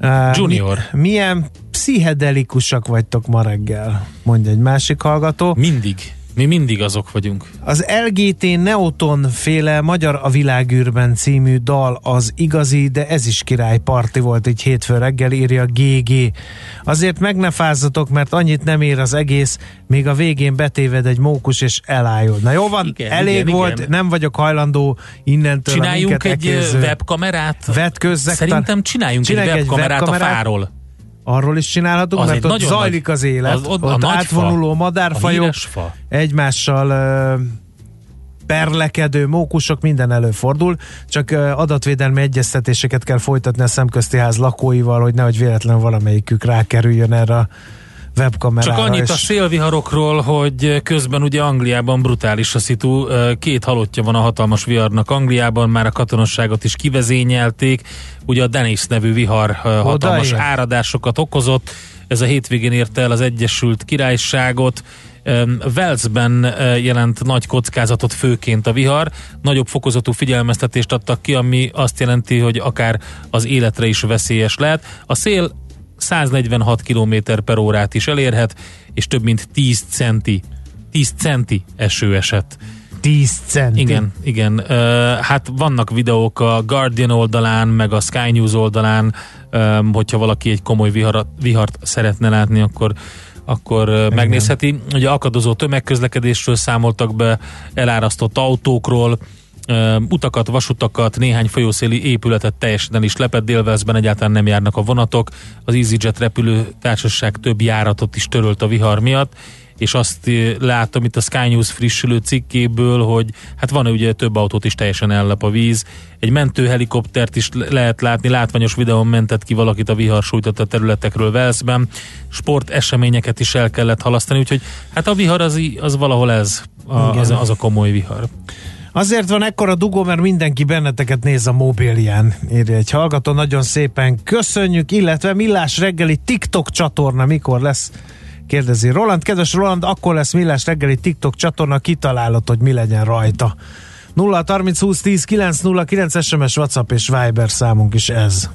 Uh, Junior. Mi, milyen pszichedelikusak vagytok ma reggel, mondja egy másik hallgató. Mindig. Mi mindig azok vagyunk. Az LGT Neoton féle Magyar a világűrben című dal az igazi, de ez is király parti volt egy hétfő reggel, írja GG. Azért meg ne fázzatok, mert annyit nem ér az egész, még a végén betéved egy mókus és elájul. Na jó van, Igen, elég igen, volt, igen. nem vagyok hajlandó innentől Csináljunk egy ekéző webkamerát? Vetkőzzek. Szerintem csináljunk Csináljunk egy egy webkamerát, webkamerát. a fáról. Arról is csinálhatunk, Az mert ott zajlik nagy- az élet. az- ott ott a átvonuló fa. madárfajok A fa. egymással ö, perlekedő mókusok, minden előfordul, csak adatvédelmi egyeztetéseket kell folytatni a szemközti ház lakóival, hogy nehogy véletlenül valamelyikük rákerüljön erre a webkamerára. Csak annyit és a szélviharokról, hogy közben ugye Angliában brutális a szitu, két halottja van a hatalmas viharnak Angliában, már a katonasságot is kivezényelték, ugye a Dennis nevű vihar hatalmas Odaér. áradásokat okozott, ez a hétvégén érte el az Egyesült Királyságot, ö, jelent nagy kockázatot főként a vihar, nagyobb fokozatú figyelmeztetést adtak ki, ami azt jelenti, hogy akár az életre is veszélyes lehet. A szél 146 km per órát is elérhet, és több mint 10 centi, 10 centi eső esett. 10 centi. Igen, igen. Ö, hát vannak videók a Guardian oldalán, meg a Sky News oldalán, ö, hogyha valaki egy komoly viharat, vihart szeretne látni, akkor akkor ö, megnézheti. Ugye akadozó tömegközlekedésről számoltak be, elárasztott autókról, utakat, vasutakat, néhány folyószéli épületet teljesen el is lepett, Délvelszben egyáltalán nem járnak a vonatok, az EasyJet repülőtársaság több járatot is törölt a vihar miatt, és azt látom itt a Sky News frissülő cikkéből, hogy hát van ugye több autót is teljesen ellep a víz, egy mentőhelikoptert is le- lehet látni, látványos videón mentett ki valakit a vihar sújtotta területekről Velszben, sport eseményeket is el kellett halasztani, úgyhogy hát a vihar az, az valahol ez, a, az, az a komoly vihar. Azért van ekkora dugó, mert mindenki benneteket néz a mobilján, írja egy hallgató. Nagyon szépen köszönjük, illetve Millás reggeli TikTok csatorna mikor lesz? Kérdezi Roland. Kedves Roland, akkor lesz Millás reggeli TikTok csatorna, kitalálod, hogy mi legyen rajta. 0 30 20 10 9 0 9 SMS, WhatsApp és Viber számunk is ez.